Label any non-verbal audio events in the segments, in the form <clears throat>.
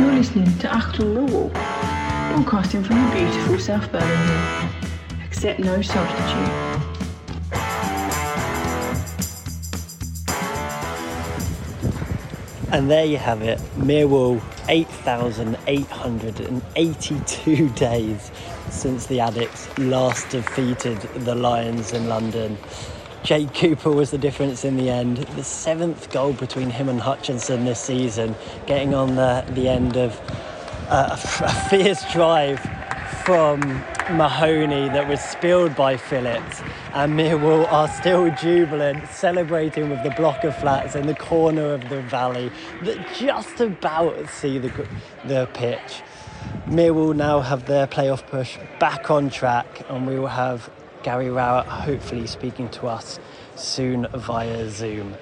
You're listening to Achtung Millwall, broadcasting from the beautiful South Birmingham. Accept no substitute. And there you have it, Millwall, 8,882 <laughs> days since the Addicks last defeated the Lions in London. Jake Cooper was the difference in the end. The seventh goal between him and Hutchinson this season, getting on the, the end of uh, <laughs> a, fierce drive from Mahoney that was spilled by Phillips. And Millwall are still jubilant, celebrating with the block of flats in the corner of the valley that just about see the, the pitch. Millwall now have their playoff push back on track, and we will have Gary Rowett hopefully speaking to us soon via Zoom.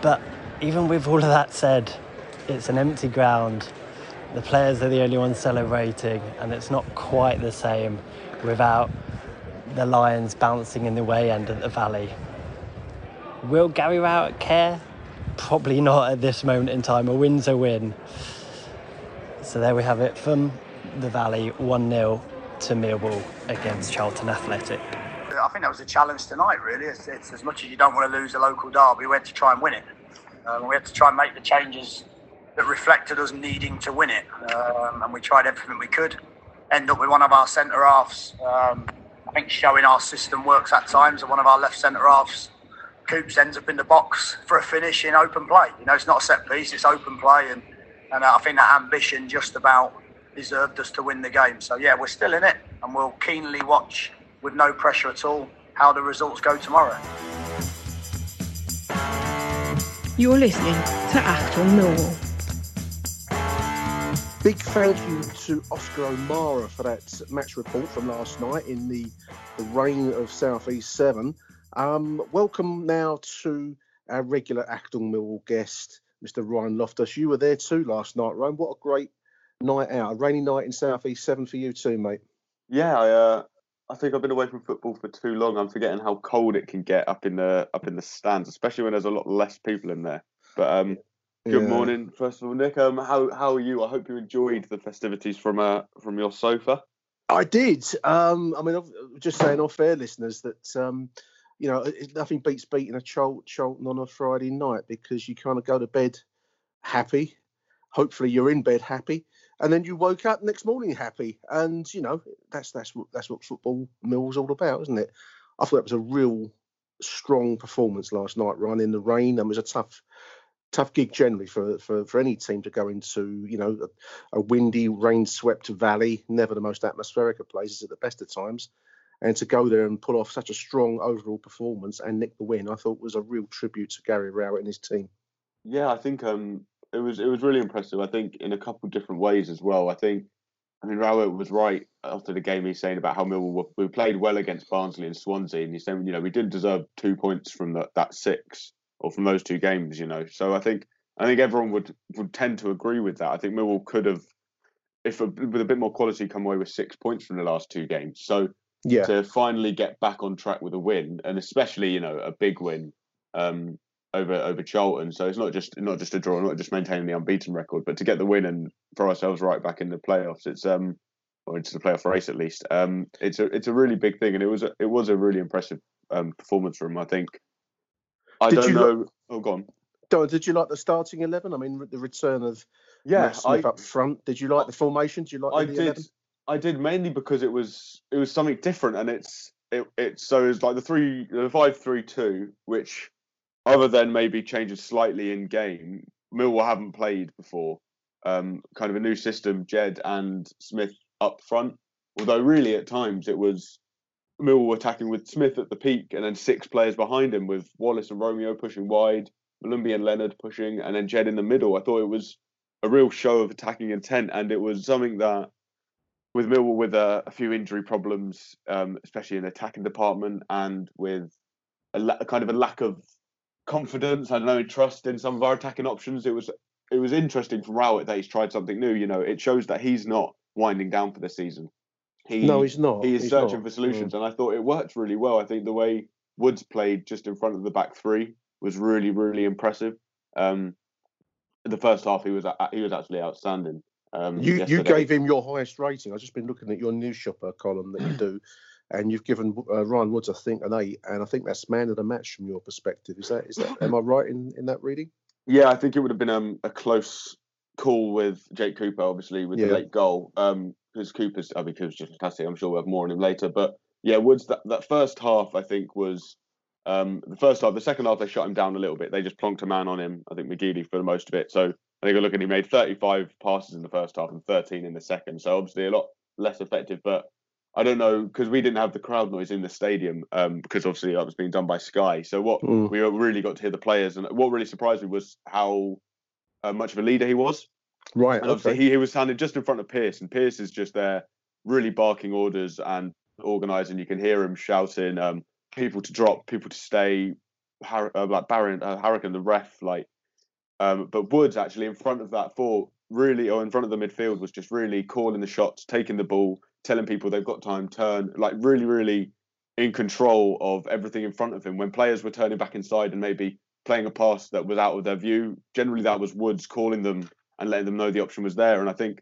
But even with all of that said, it's an empty ground. The players are the only ones celebrating, and it's not quite the same without the Lions bouncing in the way end of the valley. Will Gary Rowett care? Probably not at this moment in time. A win's a win. So there we have it from the Valley 1 0 to Millwall against Charlton Athletic. I think that was a challenge tonight, really. It's, it's as much as you don't want to lose a local derby, we had to try and win it. Um, we had to try and make the changes that reflected us needing to win it. Um, and we tried everything we could. End up with one of our centre halves, um, I think, showing our system works at times, and one of our left centre halves, Coops, ends up in the box for a finish in open play. You know, it's not a set piece, it's open play. And, and I think that ambition just about deserved us to win the game. So, yeah, we're still in it, and we'll keenly watch with no pressure at all how the results go tomorrow. You're listening to Achtung Millwall. Big thank you to Oscar O'Mara for that match report from last night in the, the rain of South East 7. Um, welcome now to our regular Achtung Millwall guest, Mr. Ryan Loftus. You were there too last night, Ryan. What a great night out. A rainy night in South East 7 for you too, mate. Yeah, I, uh, I think I've been away from football for too long. I'm forgetting how cold it can get up in the up in the stands, especially when there's a lot less people in there. But um, good Yeah. morning, first of all, Nick. Um, how how are you? I hope you enjoyed the festivities from uh from your sofa. I did. Um, I mean, I'm just saying off air, listeners, that um, you know, nothing beats beating a Chol- Charlton on a Friday night because you kind of go to bed happy. Hopefully, you're in bed happy, and then you woke up next morning happy. And you know, that's that's what that's what football mill's all about, isn't it? I thought it was a real strong performance last night, Ryan, in the rain. and it was a tough. Tough gig generally for, for, for any team to go into, you know, a, a windy, rain-swept valley, never the most atmospheric of places at the best of times and to go there and pull off such a strong overall performance and nick the win, I thought was a real tribute to Gary Rowett and his team. Yeah, I think um it was it was really impressive. I think in a couple of different ways as well. I think I mean Rowett was right after the game. He's saying about how Millwall were, we played well against Barnsley and Swansea, and he's saying you know we didn't deserve two points from the, that six or from those two games. You know, so I think I think everyone would would tend to agree with that. I think Millwall could have, if a, with a bit more quality, come away with six points from the last two games. So Yeah, to finally get back on track with a win, and especially you know a big win um, over over Charlton. So it's not just not just a draw, not just maintaining the unbeaten record, but to get the win and throw ourselves right back in the playoffs. It's um or into the playoff race at least. Um, it's a it's a really big thing, and it was a, it was a really impressive um, performance from. I think. I Did don't you know. look- oh, go on. Don, did you like the starting eleven? I mean, the return of Yeah, I- up front. Did you like the formation? Did you like I the did. 11? I did mainly because it was it was something different, and it's it it's so it's like the three the five three two, which other than maybe changes slightly in game, Millwall haven't played before. Um, kind of a new system, Jed and Smith up front. Although really at times it was Millwall attacking with Smith at the peak, and then six players behind him with Wallace and Romeo pushing wide, Molumby and Leonard pushing, and then Jed in the middle. I thought it was a real show of attacking intent, and it was something that with Millwall with a, a few injury problems, um, especially in the attacking department, and with a la- kind of a lack of confidence, I don't know, trust in some of our attacking options. It was it was interesting from Rowett that he's tried something new. You know, it shows that he's not winding down for the season. He, No, he's not. He is He's searching not. for solutions, and I thought it worked really well. I think the way Woods played just in front of the back three was really, really impressive. Um, the first half, he was a- he was actually outstanding. Um, You you gave him your highest rating. I've just been looking at your news shopper column that you do, and you've given uh, Ryan Woods, I think, an eight, and I think that's man of the match from your perspective. Is that is that? am I right in, in that reading? Yeah, I think it would have been um, a close call with Jake Cooper, obviously, with Yeah. the late goal. Um, because Cooper's, I mean, Cooper's just fantastic. I'm sure we'll have more on him later. But yeah, Woods, that, that first half, I think, was um, the first half. The second half, they shut him down a little bit. They just plonked a man on him, I think McGeady for the most of it. So I think I look at he made 35 passes in the first half and 13 in the second. So obviously a lot less effective. But I don't know, because we didn't have the crowd noise in the stadium, um, because obviously that was being done by Sky. So what Mm. we really got to hear the players, and what really surprised me was how uh, much of a leader he was. Right. And obviously, Okay. he, he was standing just in front of Pearce, and Pearce is just there, really barking orders and organising. You can hear him shouting, um, people to drop, people to stay. Har- uh, like Baron, uh, Harrigan, the ref, like. Um, but Woods actually in front of that four, really, or in front of the midfield, was just really calling the shots, taking the ball, telling people they've got time, turn, like really, really in control of everything in front of him. When players were turning back inside and maybe playing a pass that was out of their view, generally that was Woods calling them and letting them know the option was there. And I think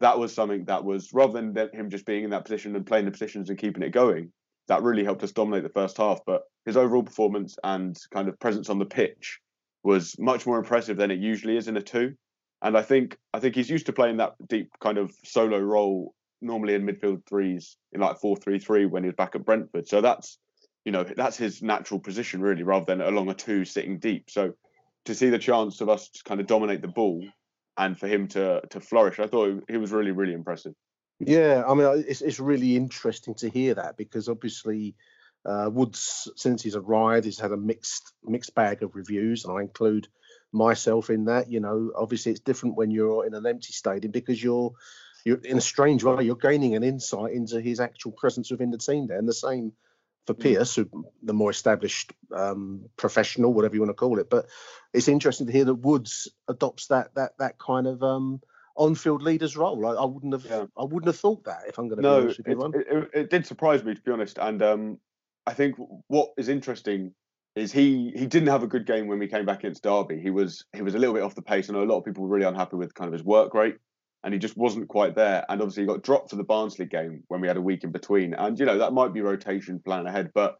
that was something that was rather than him just being in that position and playing the positions and keeping it going, that really helped us dominate the first half. But his overall performance and kind of presence on the pitch was much more impressive than it usually is in a two. And I think I think he's used to playing that deep kind of solo role normally in midfield threes in like four three three when he was back at Brentford. So that's you know that's his natural position really, rather than along a two sitting deep. So to see the chance of us to kind of dominate the ball and for him to to flourish, I thought he was really really impressive. Yeah, I mean, it's it's really interesting to hear that because obviously uh, Woods, since he's arrived, he's had a mixed mixed bag of reviews, and I include myself in that. You know, obviously it's different when you're in an empty stadium because you're you're in a strange way you're gaining an insight into his actual presence within the team there, and the same for Pearce, who, the more established um, professional, whatever you want to call it. But it's interesting to hear that Woods adopts that that that kind of um, on-field leader's role. I, I wouldn't have Yeah. I wouldn't have thought that if I'm going to be No, honest with you, it, it, it, it did surprise me to be honest, and um, I think what is interesting is he he didn't have a good game when we came back against Derby. He was he was a little bit off the pace. I know a lot of people were really unhappy with kind of his work rate, and he just wasn't quite there. And obviously, he got dropped for the Barnsley game when we had a week in between. And you know that might be rotation plan ahead, but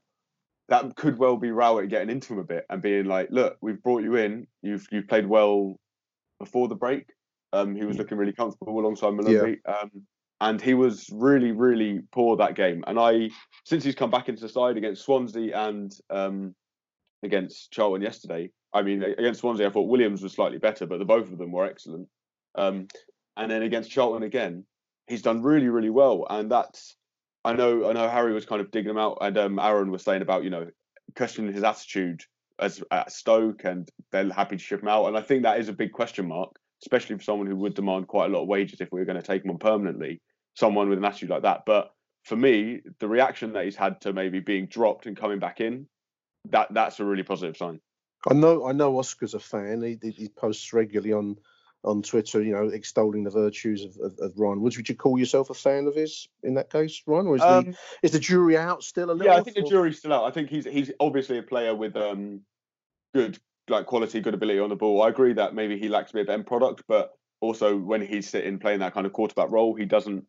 that could well be Rowett getting into him a bit and being like, "Look, we've brought you in. You've you've played well before the break. Um, he was looking really comfortable alongside Molumby. Um, and he was really, really poor that game. And I, since he's come back into the side against Swansea and um, against Charlton yesterday, I mean, against Swansea, I thought Williams was slightly better, but the both of them were excellent. Um, and then against Charlton again, he's done really, really well. And that's, I know, I know Harry was kind of digging him out, and um, Aaron was saying about, you know, questioning his attitude as at Stoke, and they're happy to ship him out. And I think that is a big question mark, especially for someone who would demand quite a lot of wages if we were going to take him on permanently. Someone with an attitude like that, but for me, the reaction that he's had to maybe being dropped and coming back in, that that's a really positive sign. I know I know Oscar's a fan. He, he, he posts regularly on on Twitter, you know, extolling the virtues of, of, of Ryan Woods. Would you call yourself a fan of his in that case, Ryan? Or is, the, Um, is the jury out still a little? yeah, I think the or- jury's still out. I think he's he's obviously a player with um good like quality, good ability on the ball. I agree that maybe he lacks a bit of end product, but also when he's sitting playing that kind of quarterback role, he doesn't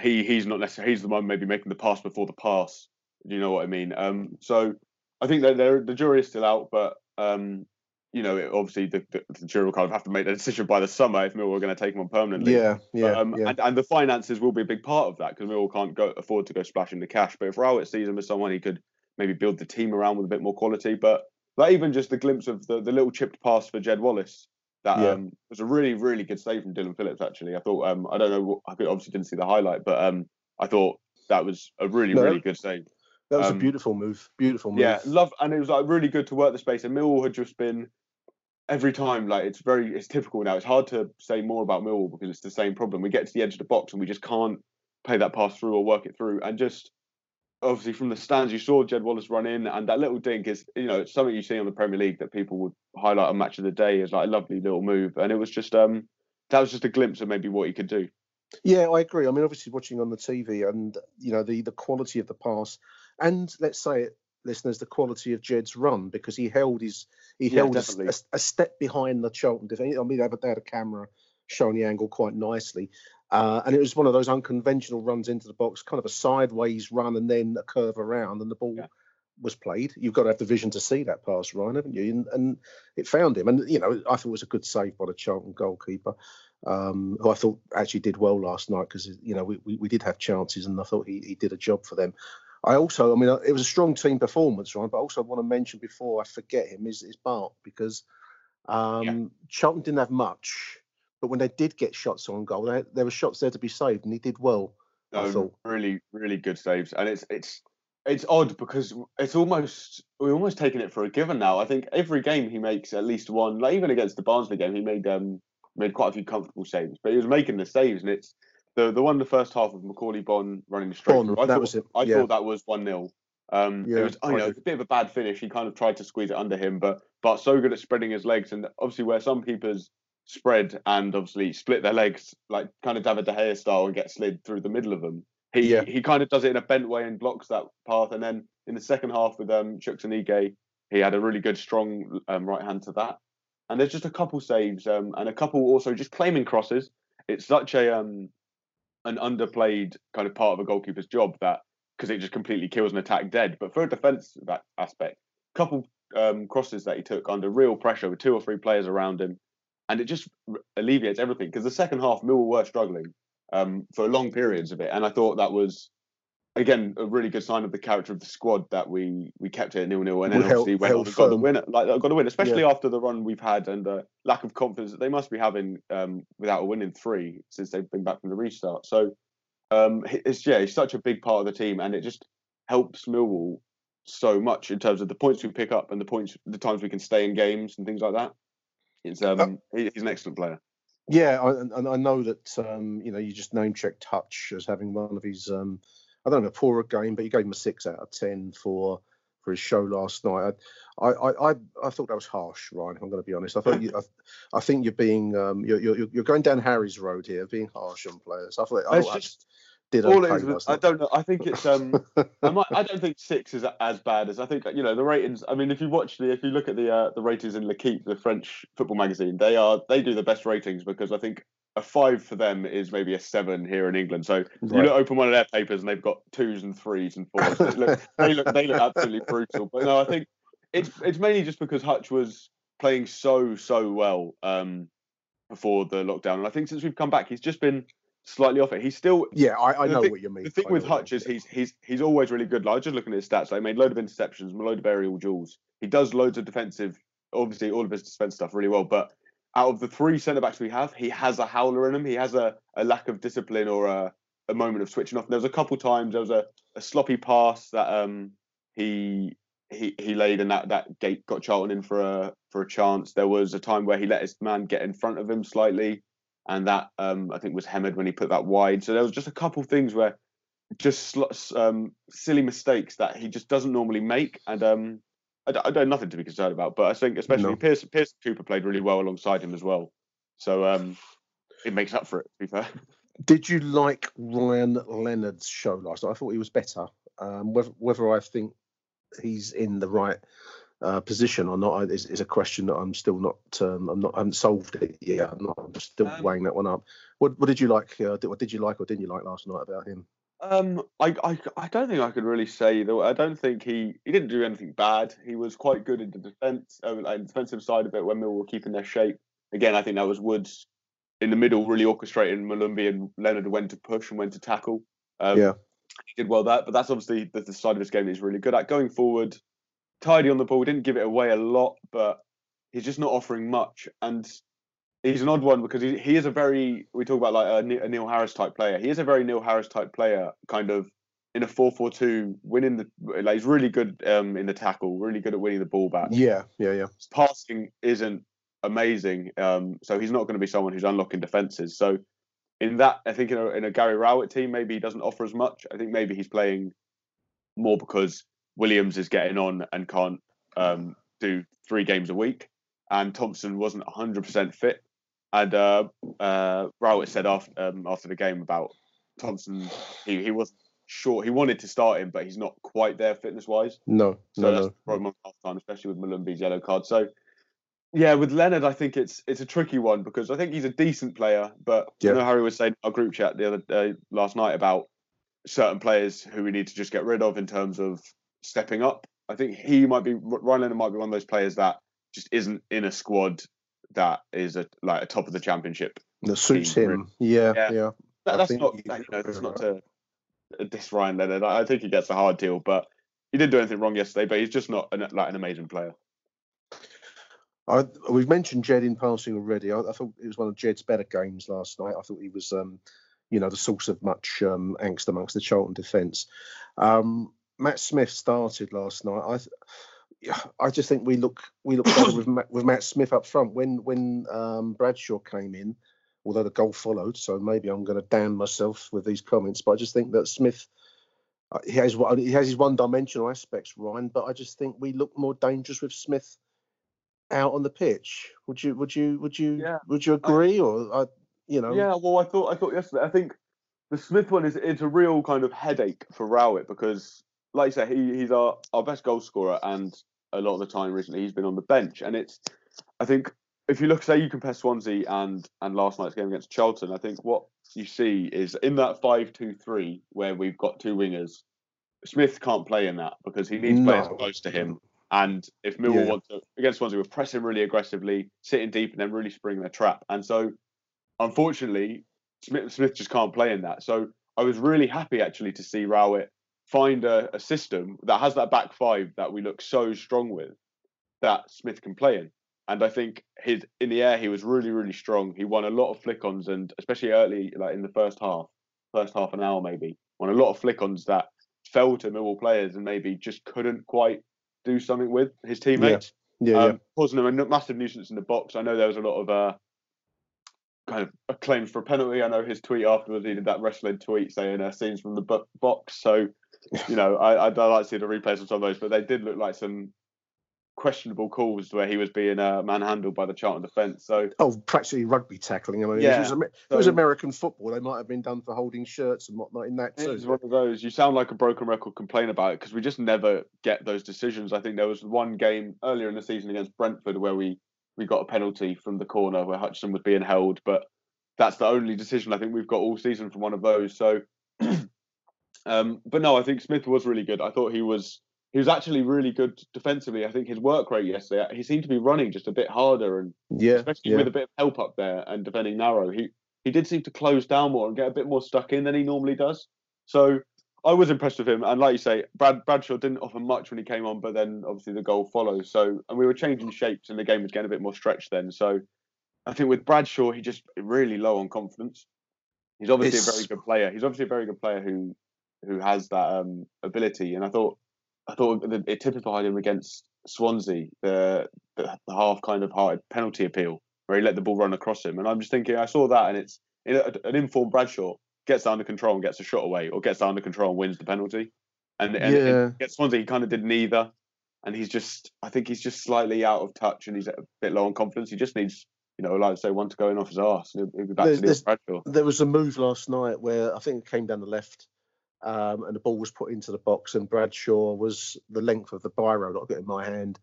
he he's not necessarily he's the one maybe making the pass before the pass. Do you know what I mean? Um, so I think that the jury is still out, but um, you know, it, obviously the, the, the, jury will kind of have to make the decision by the summer if Millwall are going to take him on permanently. Yeah, yeah, but, um, yeah. And, and, the finances will be a big part of that because Millwall can't go afford to go splashing the cash. But if Rowett sees him as someone he could maybe build the team around with a bit more quality, but but even just the glimpse of the, the little chipped pass for Jed Wallace that yeah. um, was a really really good save from Dillon Phillips. Actually, I thought um, I don't know I obviously didn't see the highlight, but um, I thought that was a really no, really good save. That was a um, beautiful move. Beautiful move. Yeah, love, and it was like really good to work the space. And Millwall had just been every time like it's very it's typical now. It's hard to say more about Millwall because it's the same problem. We get to the edge of the box and we just can't play that pass through or work it through. And just obviously from the stands, you saw Jed Wallace run in, and that little dink is you know it's something you see on the Premier League that people would highlight on Match of the Day as like a lovely little move. And it was just um that was just a glimpse of maybe what he could do. Yeah, I agree. I mean, obviously watching on the TV and you know the the quality of the pass, and let's say it, listeners, the quality of Jed's run because he held his he yeah, held a, a, step behind the Charlton defence. I mean, they had, they had a camera showing the angle quite nicely. Uh, and it was one of those unconventional runs into the box, kind of a sideways run and then a curve around, and the ball yeah. was played. You've got to have the vision to see that pass, Ryan, haven't you? And, and, it found him. And, you know, I thought it was a good save by the Charlton goalkeeper, um, who I thought actually did well last night because, you know, we, we, we, did have chances and I thought he, he did a job for them. I also, I mean, it was a strong team performance, right? But also, I want to mention before I forget him is, is Bart because um, yeah. Charlton didn't have much, but when they did get shots on goal, they, there were shots there to be saved, and he did well. No, really, really good saves, and it's it's it's odd because it's almost we're almost taking it for a given now. I think every game he makes at least one. Like even against the Barnsley game, he made um made quite a few comfortable saves, but he was making the saves, and it's the the one in the first half of Macauley Bonne running straight through. I thought, was it. I yeah. thought that was one 0 um, yeah, it was you know, a bit of a bad finish. He kind of tried to squeeze it under him, but but so good at spreading his legs, and obviously where some keepers spread and obviously split their legs like kind of David De Gea style and get slid through the middle of them. He yeah. he kind of does it in a bent way and blocks that path, and then in the second half with um Chuks Aneke, he had a really good strong um, right hand to that. And there's just a couple saves um, and a couple also just claiming crosses. It's such a um an underplayed kind of part of a goalkeeper's job that because it just completely kills an attack dead. But for a defence that aspect, couple um, crosses that he took under real pressure with two or three players around him, and it just alleviates everything. Because the second half, Millwall were struggling um, for long periods of it, and I thought that was again a really good sign of the character of the squad that we we kept it nil nil and then we obviously went on and got the win like got a win especially yeah. after the run we've had and the lack of confidence that they must be having um, without a win in three since they've been back from the restart. So um, it's yeah it's such a big part of the team and it just helps Millwall so much in terms of the points we pick up and the points the times we can stay in games and things like that. It's um uh, he's an excellent player. Yeah and I, I, know that um, you know you just name checked touch as having one of his um, I don't know, a poorer game, but you gave him a six out of ten for for his show last night. I I I, I thought that was harsh, Ryan. If I'm going to be honest, I thought you, I, I think you're being um, you're, you're you're going down Harry's road here, being harsh on players. I thought oh, I just did all okay it is, I don't know. I think it's um. <laughs> I, might, I don't think six is as bad as I think. You know the ratings. I mean, if you watch the if you look at the uh, the ratings in L'Equipe, the French football magazine, they are they do the best ratings because I think a five for them is maybe a seven here in England. So right. you look, open one of their papers and they've got twos and threes and fours. they, look, <laughs> they look they look absolutely brutal. But no, I think it's it's mainly just because Hutch was playing so so well um, before the lockdown, and I think since we've come back, he's just been slightly off it. He's still yeah, I, I know thing, what you mean. The thing I with Hutch is he's he's he's always really good. Like, I was just looking at his stats. Like, he made a load of interceptions, a load of aerial duels. He does loads of defensive. Obviously, all of his defense stuff really well, but out of the three centre backs we have, he has a howler in him. He has a, a lack of discipline or a, a moment of switching off. There was a couple times there was a, a sloppy pass that um he he he laid and that that gate got Charlton in for a for a chance. There was a time where he let his man get in front of him slightly, and that um I think was hammered when he put that wide. So there was just a couple things where just um, silly mistakes that he just doesn't normally make, and um I, I don't nothing to be concerned about. But I think especially no. Pearce, Pearce Cooper played really well alongside him as well. So um, it makes up for it. To be fair. <laughs> Did you like Ryan Leonard's show last night? I thought he was better. Um, whether, whether I think he's in the right uh, position or not is, is a question that I'm still not. Um, I'm not. I haven't solved it yet. I'm, not, I'm still um, weighing that one up. What What did you like? Uh, what did you like or didn't you like last night about him? Um, I, I, I don't think I could really say though. I don't think he, he didn't do anything bad. He was quite good in the defense, uh, like defensive side of it when Mill were keeping their shape. Again, I think that was Woods in the middle, really orchestrating Molumby and Leonard when to push and when to tackle. Um, yeah, he did well that, but that's obviously the, the side of his game he's really good at. Going forward, tidy on the ball, didn't give it away a lot, but he's just not offering much. And he's an odd one because he, he is a very we talk about like a, a Neil Harris type player. He is a very Neil Harris type player, kind of in a four four two, winning the like he's really good um, in the tackle, really good at winning the ball back. Yeah, yeah, yeah. His passing isn't amazing, um, so he's not going to be someone who's unlocking defenses. So in that, I think in a, in a Gary Rowett team, maybe he doesn't offer as much. I think maybe he's playing more because Williams is getting on and can't um, do three games a week, and Thompson wasn't 100% fit. And uh, uh, Rowett said after um, after the game about Thompson, he, he wasn't sure he wanted to start him, but he's not quite there fitness wise. No, so no, that's no. the problem half time, especially with Molumby's yellow card. So yeah, with Leonard, I think it's it's a tricky one because I think he's a decent player, but Yeah. you know Harry was saying in our group chat the other day last night about certain players who we need to just get rid of in terms of stepping up. I think he might be Ryan Leonard might be one of those players that just isn't in a squad that is a like a top of the championship. That suits him. Yeah, Yeah. yeah. That, that's not that, you know, that's not to diss Ryan Leonard. I think he gets a hard deal, but he didn't do anything wrong yesterday. But he's just not an, like an amazing player. I, we've mentioned Jed in passing already. I, I thought it was one of Jed's better games last night. I thought he was, um, you know, the source of much um, angst amongst the Charlton defence. Um, Matt Smith started last night. I, th- <sighs> I just think we look we look better with <coughs> Matt, with Matt Smith up front. When when um, Bradshaw came in, although the goal followed, so maybe I'm going to damn myself with these comments. But I just think that Smith. uh, He has one- he has his one-dimensional aspects, Ryan, but I just think we look more dangerous with Smith out on the pitch. Would you would you would you Yeah, would you agree or I you know Yeah, well, I thought I thought yesterday. I think the Smith one is it's a real kind of headache for Rowett because, like you say, he, he's our, our best goal scorer, and a lot of the time recently he's been on the bench. And it's, I think, if you look, say you compare Swansea and and last night's game against Charlton, I think what you see is in that five-two-three where we've got two wingers, Smith can't play in that because he needs players No. close to him. And if Millwall Yeah. want to against Swansea, we're pressing really aggressively, sitting deep, and then really springing a trap. And so, unfortunately, Smith, Smith just can't play in that. So I was really happy actually to see Rowett find a, a system that has that back five that we look so strong with that Smith can play in. And I think his in the air he was really really strong. He won a lot of flick-ons and especially early like in the first half, first half an hour maybe, won a lot of flick-ons that fell to Millwall players and maybe just couldn't quite do something with his teammates yeah, yeah. um, causing them a massive nuisance in the box. I know there was a lot of uh, kind of a claims for a penalty. I know his tweet afterwards, he did that wrestling tweet saying uh, scenes from the bo- box. So, you know, I, I'd like to see the replays of some of those, but they did look like some questionable calls where he was being uh, manhandled by the Charlton defence. So, Oh, practically rugby tackling. I mean, if, it Yeah, was, it was American football, they might have been done for holding shirts and whatnot in that too. It's one of those. You sound like a broken record complain about it because we just never get those decisions. I think there was one game earlier in the season against Brentford where we we got a penalty from the corner where Hutchinson was being held, but that's the only decision I think we've got all season from one of those. So, <clears throat> um, but no, I think Smith was really good. I thought he was he was actually really good defensively. I think his work rate yesterday, he seemed to be running just a bit harder and Yeah, especially yeah. with a bit of help up there and defending narrow. He he did seem to close down more and get a bit more stuck in than he normally does. So I was impressed with him. And like you say, Brad Bradshaw didn't offer much when he came on, but then obviously the goal follows. So and we were changing shapes and the game was getting a bit more stretched then. So I think with Bradshaw, he just really low on confidence. He's obviously a very good player. He's obviously a very good player who who has that um, ability. And I thought I thought it typified him against Swansea, the, the the half kind of hearted penalty appeal where he let the ball run across him. And I'm just thinking, I saw that, and it's in a, an informed Bradshaw gets under control and gets a shot away, or gets under control and wins the penalty. And, and, Yeah. against Swansea, he kind of did neither. And he's just, I think he's just slightly out of touch, and he's a bit low on confidence. He just needs, you know, like I say, one to go in off his arse. He'll, he'll be back There's- to Neil Bradshaw. There was a move last night where I think it came down the left, um, and the ball was put into the box, and Bradshaw was the length of the biro I got in my hand,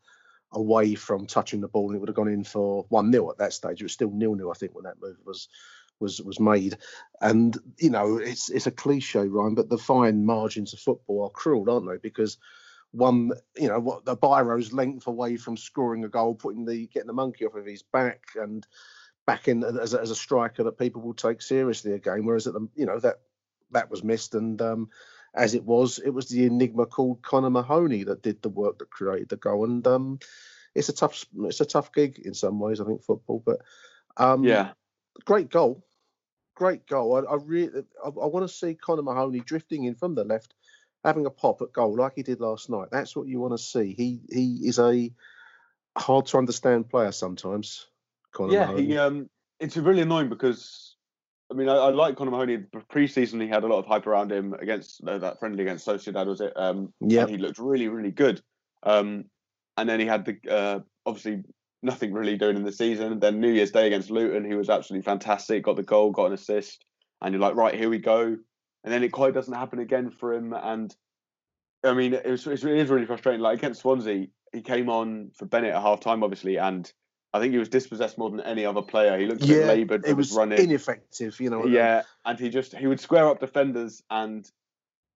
away from touching the ball and it would have gone in for 1 0 at that stage. It was still nil nil, I think, when that move was was was made. And you know, it's it's a cliche, Ryan, but the fine margins of football are cruel, aren't they? Because one, you know, what the Byro's length away from scoring a goal, putting the getting the monkey off of his back, and back in as a, as a striker that people will take seriously again. Whereas at the, you know, that that was missed, and um, as it was, it was the enigma called Connor Mahoney that did the work that created the goal. And um, it's a tough, it's a tough gig in some ways, I think football. But um, yeah, great goal, great goal. I, I really, I, I want to see Connor Mahoney drifting in from the left, having a pop at goal like he did last night. That's what you want to see. He he is a hard to understand player sometimes. Connor yeah, Mahoney. he um, it's really annoying because I mean I, I like Connor Mahoney. Pre-season he had a lot of hype around him against uh, that friendly against Sociedad, was it? Um, Yeah. he looked really really good. Um, and then he had the uh, obviously nothing really doing in the season. Then New Year's Day against Luton, he was absolutely fantastic. Got the goal, got an assist, and you're like, right, here we go. And then it quite doesn't happen again for him. And I mean, it was it is really frustrating. Like against Swansea, he came on for Bennett at half time, obviously, and I think he was dispossessed more than any other player. He looked a bit yeah, laboured it was running. ineffective. You know. Yeah, and he just he would square up defenders and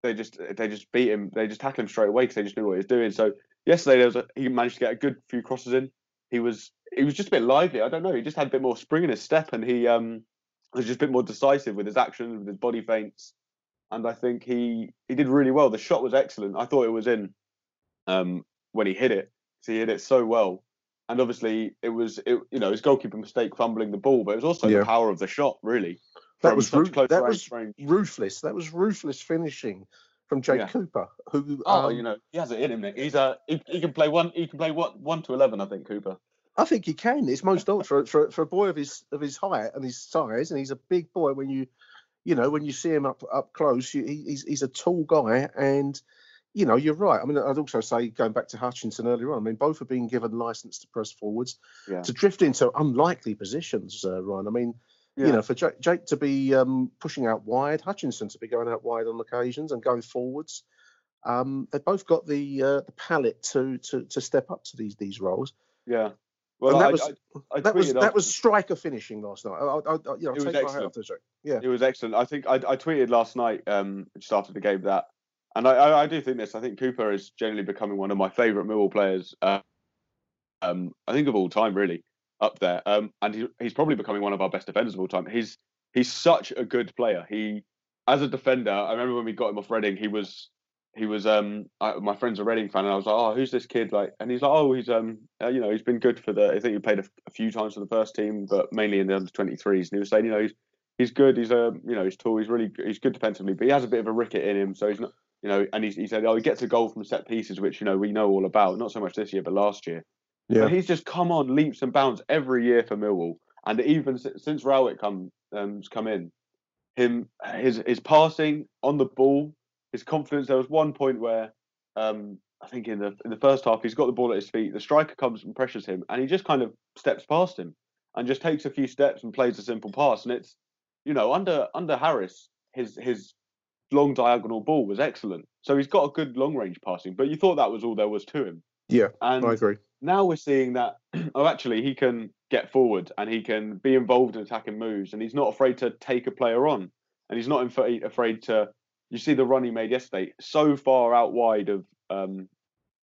they just they just beat him. They just tackle him straight away because they just knew what he was doing. So yesterday there was a, he managed to get a good few crosses in. He was he was just a bit lively. I don't know. He just had a bit more spring in his step and he um was just a bit more decisive with his actions, with his body feints. And I think he he did really well. The shot was excellent. I thought it was in um when he hit it. So he hit it so well. And obviously it was it you know his goalkeeper mistake fumbling the ball, but it was also Yeah. the power of the shot really. That was ru- that was range. ruthless. That was ruthless finishing from Jake Yeah. Cooper, who Oh, um, you know, he has it in him. Nick. He's a he, he can play one. He can play one one to eleven. I think Cooper. I think he can. It's most odd for, for for a boy of his of his height and his size, and he's a big boy. When you, you know, when you see him up up close, you, he, he's he's a tall guy, and you know, you're right. I mean, I'd also say going back to Hutchinson earlier on. I mean, both are being given license to press forwards, Yeah. to drift into unlikely positions. Uh, Ryan, I mean, Yeah. you know, for Jake, Jake to be um, pushing out wide, Hutchinson to be going out wide on occasions and going forwards. Um, they've both got the uh, the palate to to to step up to these these roles. Yeah. Well, and that I, was I, I that was that was striker finishing last night. I, I, I, you know, It was take my hat excellent. off to Jake. Yeah, It was excellent. I think I, I tweeted last night, um, just after the game, that, and I, I, do think this. I think Cooper is generally becoming one of my favourite Millwall players. Uh, um, I think of all time, really, up there. Um, and he, he's probably becoming one of our best defenders of all time. He's he's such a good player. He, as a defender, I remember when we got him off Reading, he was he was um I, my friend's a Reading fan, and I was like, oh, who's this kid? Like, and he's like, oh, he's um uh, you know he's been good for the. I think he played a, a few times for the first team, but mainly in the under twenty threes. And he was saying, you know, he's he's good. He's a you know he's tall. He's really he's good defensively, but he has a bit of a ricket in him. So he's not you know. And he, he said, oh, he gets a goal from set pieces, which you know we know all about. Not so much this year, but last year. yeah, But he's just come on leaps and bounds every year for Millwall, and even since Rowett come um, come in, him his his passing on the ball, his confidence. There was one point where um, I think in the in the first half he's got the ball at his feet. The striker comes and pressures him, and he just kind of steps past him and just takes a few steps and plays a simple pass. And it's you know under under Harris his his long diagonal ball was excellent. So he's got a good long range passing, but you thought that was all there was to him. yeah. And I agree. now we're seeing that <clears throat> oh actually he can get forward and he can be involved in attacking moves and he's not afraid to take a player on and he's not inf- afraid to you see the run he made yesterday so far out wide of um,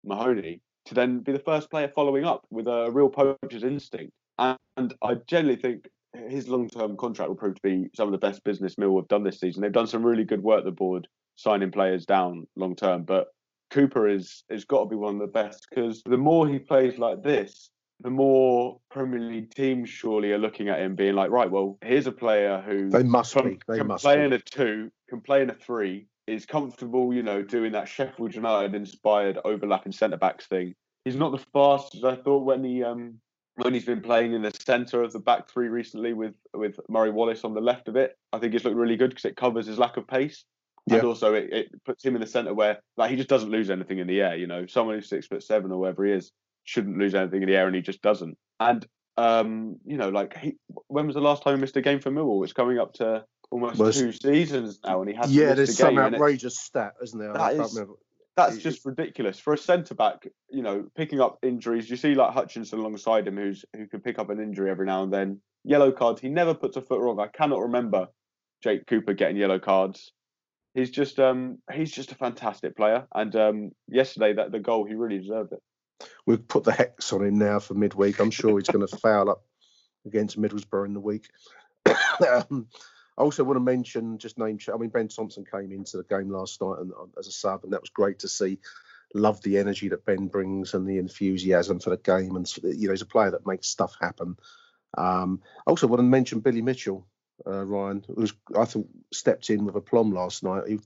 Mahoney to then be the first player following up with a real poacher's instinct and, and I generally think his long-term contract will prove to be some of the best business Mill have done this season they've done some really good work the board signing players down long term but Cooper is has got to be one of the best because the more he plays like this, the more Premier League teams surely are looking at him, being like, right, well, here's a player who They must can, be. They can must play be. in a two, can play in a three, is comfortable, you know, doing that Sheffield United inspired overlapping centre backs thing. He's not the fastest I thought when he um when he's been playing in the centre of the back three recently with with Murray Wallace on the left of it. I think he's looked really good because it covers his lack of pace. Yeah. And also it, it puts him in the centre where like he just doesn't lose anything in the air. You know, someone who's six foot seven or whatever he is shouldn't lose anything in the air, and he just doesn't. And um, you know, like he, when was the last time he missed a game for Millwall? It's coming up to almost Well, two seasons now, and he has Yeah, there's some outrageous stat, isn't there? I That can't is- remember. That's just ridiculous for a centre back. You know, picking up injuries. You see, like Hutchinson alongside him, who's who can pick up an injury every now and then. Yellow cards. He never puts a foot wrong. I cannot remember Jake Cooper getting yellow cards. He's just um he's just a fantastic player. And um yesterday that the goal he really deserved it. We've put the hex on him now for midweek. I'm sure he's going <laughs> to foul up against Middlesbrough in the week. <coughs> um, I also want to mention, just name. I mean, Ben Thompson came into the game last night and, uh, as a sub, and that was great to see. Love the energy that Ben brings and the enthusiasm for the game, and you know, he's a player that makes stuff happen. Um, I also want to mention Billy Mitchell, uh, Ryan, who I thought stepped in with a plum last night, he,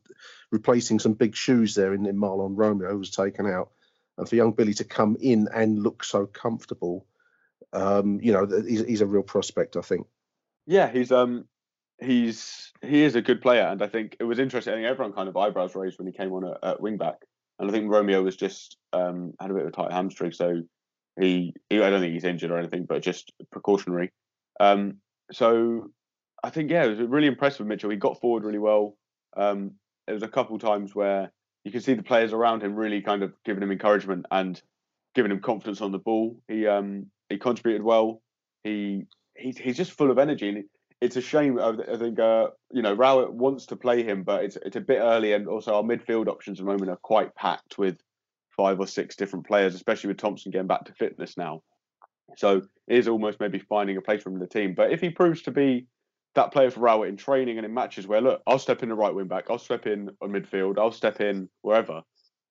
replacing some big shoes there in, in Mahlon Romeo, who was taken out, and for young Billy to come in and look so comfortable, um, you know, he's, he's a real prospect, I think. Yeah, he's um he's he is a good player, and I think it was interesting. I think everyone kind of eyebrows raised when he came on at, at wing back, and I think Romeo was just um, had a bit of a tight hamstring, so he, he I don't think he's injured or anything, but just precautionary. Um, so I think yeah, it was really impressive with Mitchell. He got forward really well. Um, there was a couple times where you can see the players around him really kind of giving him encouragement and giving him confidence on the ball. He um, he contributed well. He he's he's just full of energy. And it's a shame. I think uh, you know Rowett wants to play him, but it's it's a bit early, and also our midfield options at the moment are quite packed with five or six different players, especially with Thompson getting back to fitness now. So it is almost maybe finding a place for him in the team. But if he proves to be that player for Rowett in training and in matches, where look, I'll step in the right wing back, I'll step in on midfield, I'll step in wherever.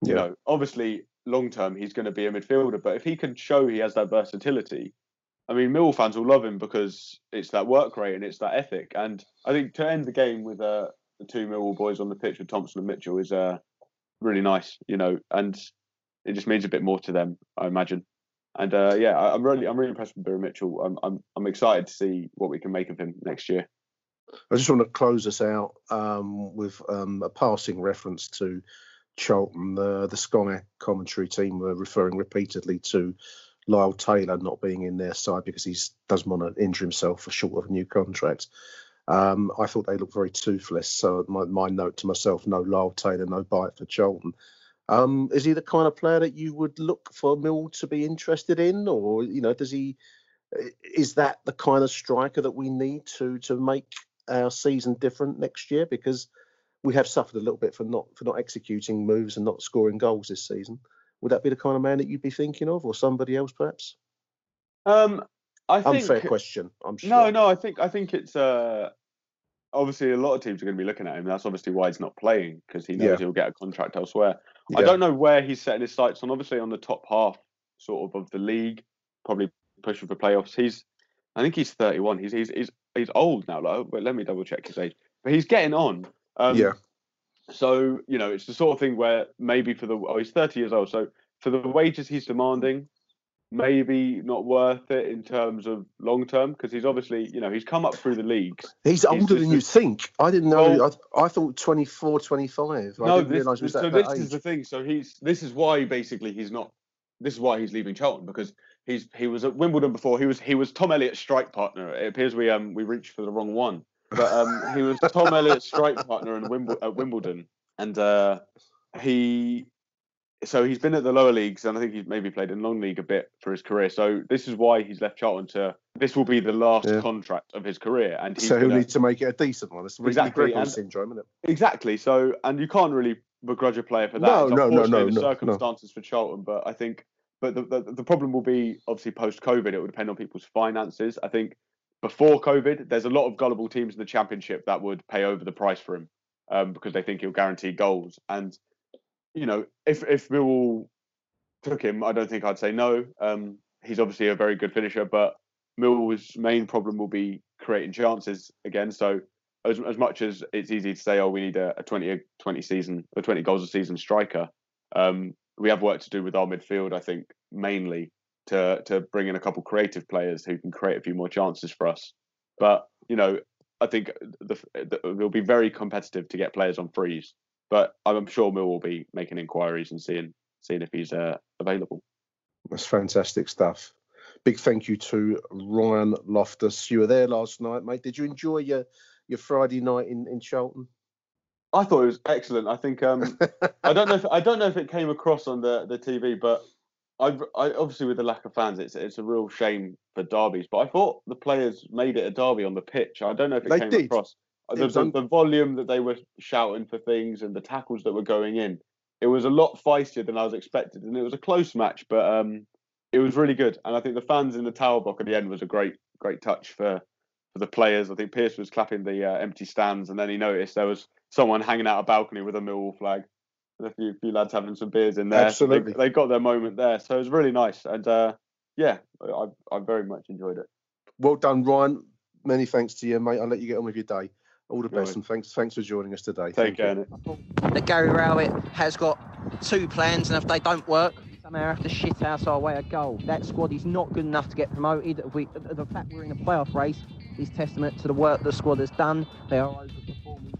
Yeah. You know, obviously long term he's going to be a midfielder, but if he can show he has that versatility, I mean, Millwall fans will love him because it's that work rate and it's that ethic. And I think to end the game with uh, the two Millwall boys on the pitch with Thompson and Mitchell is uh, really nice, you know, and it just means a bit more to them, I imagine. And uh, yeah, I, am really, I'm really impressed with Billy Mitchell. I'm, I'm, I'm excited to see what we can make of him next year. I just want to close us out um, with um, a passing reference to Charlton. The, the Sky commentary team were referring repeatedly to Lyle Taylor not being in their side because he doesn't want to injure himself for short of a new contract. Um, I thought they looked very toothless. So my, my note to myself: no Lyle Taylor, no bite for Charlton. Um, is he the kind of player that you would look for Mill to be interested in, or you know, does he? Is that the kind of striker that we need to to make our season different next year? Because we have suffered a little bit for not for not executing moves and not scoring goals this season. Would that be the kind of man that you'd be thinking of, or somebody else perhaps? Um, I think unfair question. I'm sure. No, no, I think I think it's uh, obviously a lot of teams are going to be looking at him. That's obviously why he's not playing because he knows yeah. he'll get a contract elsewhere. Yeah. I don't know where he's setting his sights on. Obviously, on the top half, sort of of the league, probably pushing for playoffs. He's, I think he's 31. He's he's he's, he's old now. Like, but let me double check his age. But he's getting on. Um, yeah. So you know, it's the sort of thing where maybe for the oh, he's thirty years old. So for the wages he's demanding, maybe not worth it in terms of long term because he's obviously you know he's come up through the leagues. He's, he's older than you think. I didn't know. Well, I, I, thought 24, 25. No, I didn't this, realize was so this is the thing. So he's this is why basically he's not. This is why he's leaving Charlton because he's he was at Wimbledon before. He was he was Tom Elliott's strike partner. It appears we um we reached for the wrong one. But um, he was Tom Elliott's strike partner in Wimble- at Wimbledon, and uh, he so he's been at the lower leagues, and I think he's maybe played in long league a bit for his career. So this is why he's left Charlton to. This will be the last yeah. contract of his career, and so he'll need to make it a decent one. It's exactly and, syndrome, isn't it? Exactly. So, and you can't really begrudge a player for that. No, no, no, no, the no, circumstances no. for Charlton, but I think, but the, the the problem will be obviously post COVID. It will depend on people's finances. I think before COVID, there's a lot of gullible teams in the championship that would pay over the price for him um, because they think he'll guarantee goals. And you know, if if Millwall took him, I don't think I'd say no. Um, he's obviously a very good finisher, but Millwall's main problem will be creating chances again. So as, as much as it's easy to say, oh, we need a, a 20, a 20 season or 20 goals a season striker, um, we have work to do with our midfield, I think, mainly to to bring in a couple creative players who can create a few more chances for us. But you know, I think the, the, it'll be very competitive to get players on freeze. But I'm sure Mill will be making inquiries and seeing seeing if he's uh, available. That's fantastic stuff. Big thank you to Ryan Loftus. You were there last night, mate. Did you enjoy your your Friday night in, in Charlton? I thought it was excellent. I think um, <laughs> I don't know if I don't know if it came across on the, the TV, but I, I obviously with the lack of fans, it's it's a real shame for derbies. But I thought the players made it a derby on the pitch. I don't know if it They came did. across the, the, the volume that they were shouting for things and the tackles that were going in. It was a lot feistier than I was expected, and it was a close match, but um, it was really good. And I think the fans in the tower block at the end was a great great touch for for the players. I think Pearce was clapping the uh, empty stands, and then he noticed there was someone hanging out a balcony with a Millwall flag, a few, few lads having some beers in there. So they- Absolutely. they, got their moment there, so it was really nice. And uh, yeah, I, I very much enjoyed it. Well done, Ryan. Many thanks to you, mate. I'll let you get on with your day. All the best, worries. and thanks thanks for joining us today. Take Thank care. you. Nick. that Gary Rowett has got two plans, and if they don't work, somehow have to shit house our way a goal. That squad is not good enough to get promoted. We, the fact we're in a playoff race is testament to the work the squad has done. They are overperforming.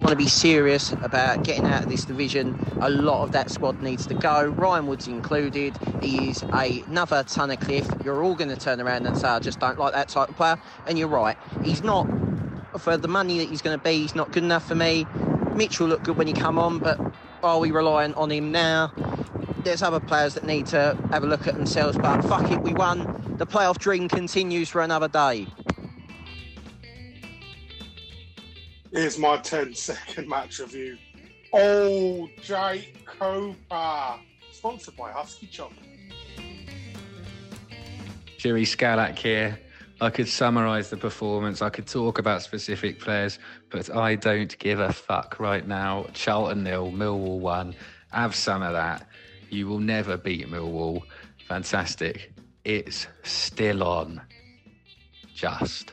Want to be serious about getting out of this division. A lot of that squad needs to go. Ryan Woods included. He is another ton of cliff. You're all going to turn around and say, I just don't like that type of player. And you're right. He's not, for the money that he's going to be, he's not good enough for me. Mitchell will look good when he come on, but are we relying on him now? There's other players that need to have a look at themselves, but fuck it, we won. The playoff dream continues for another day. Here's my 10 second match review. Old Jake. Sponsored by Husky Chop. Jerry Skalak here. I could summarise the performance. I could talk about specific players, but I don't give a fuck right now. Charlton nil, Millwall one. Have some of that. You will never beat Millwall. Fantastic. It's still on. Just.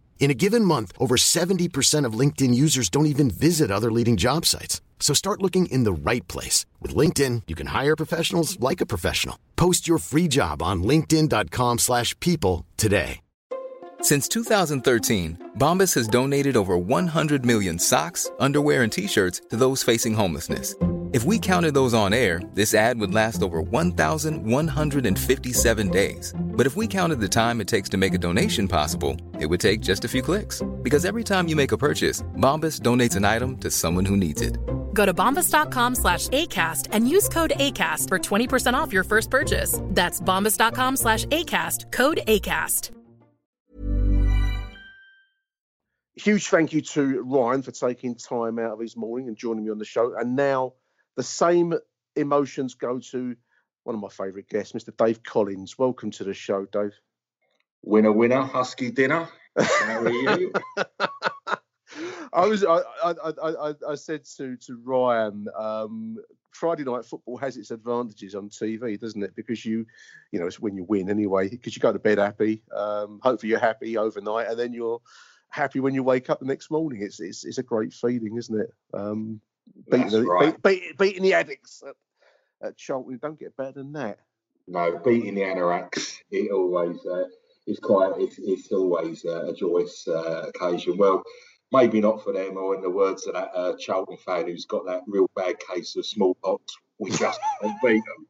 In a given month, over 70% of LinkedIn users don't even visit other leading job sites. So start looking in the right place. With LinkedIn, you can hire professionals like a professional. Post your free job on linkedin.com/people slash people today. Since 2013, Bombas has donated over 100 million socks, underwear, and t-shirts to those facing homelessness. If we counted those on air, this ad would last over 1,157 days. But if we counted the time it takes to make a donation possible, it would take just a few clicks. Because every time you make a purchase, Bombas donates an item to someone who needs it. Go to bombas.com slash ACAST and use code ACAST for 20% off your first purchase. That's bombas.com slash ACAST, code ACAST. Huge thank you to Ryan for taking time out of his morning and joining me on the show. And now the same emotions go to one of my favourite guests, Mr. Dave Collins. Welcome to the show, Dave. Winner, winner, husky dinner. How are you? <laughs> I was I I, I, I- said to to Ryan, um, Friday night football has its advantages on TV, doesn't it? Because you, you know, it's when you win anyway. Because you go to bed happy. Um, hopefully you're happy overnight, and then you're happy when you wake up the next morning. It's it's, it's a great feeling, isn't it? Um, beating, the, right. beat, beat, beating the Addicks at, Charlton. Don't get better than that. No, beating the Anoraks, it always uh, is quite. It's, it's always uh, a joyous uh, occasion. Well, maybe not for them, or in the words of that uh, Charlton fan who's got that real bad case of smallpox, we just <laughs> can't beat them.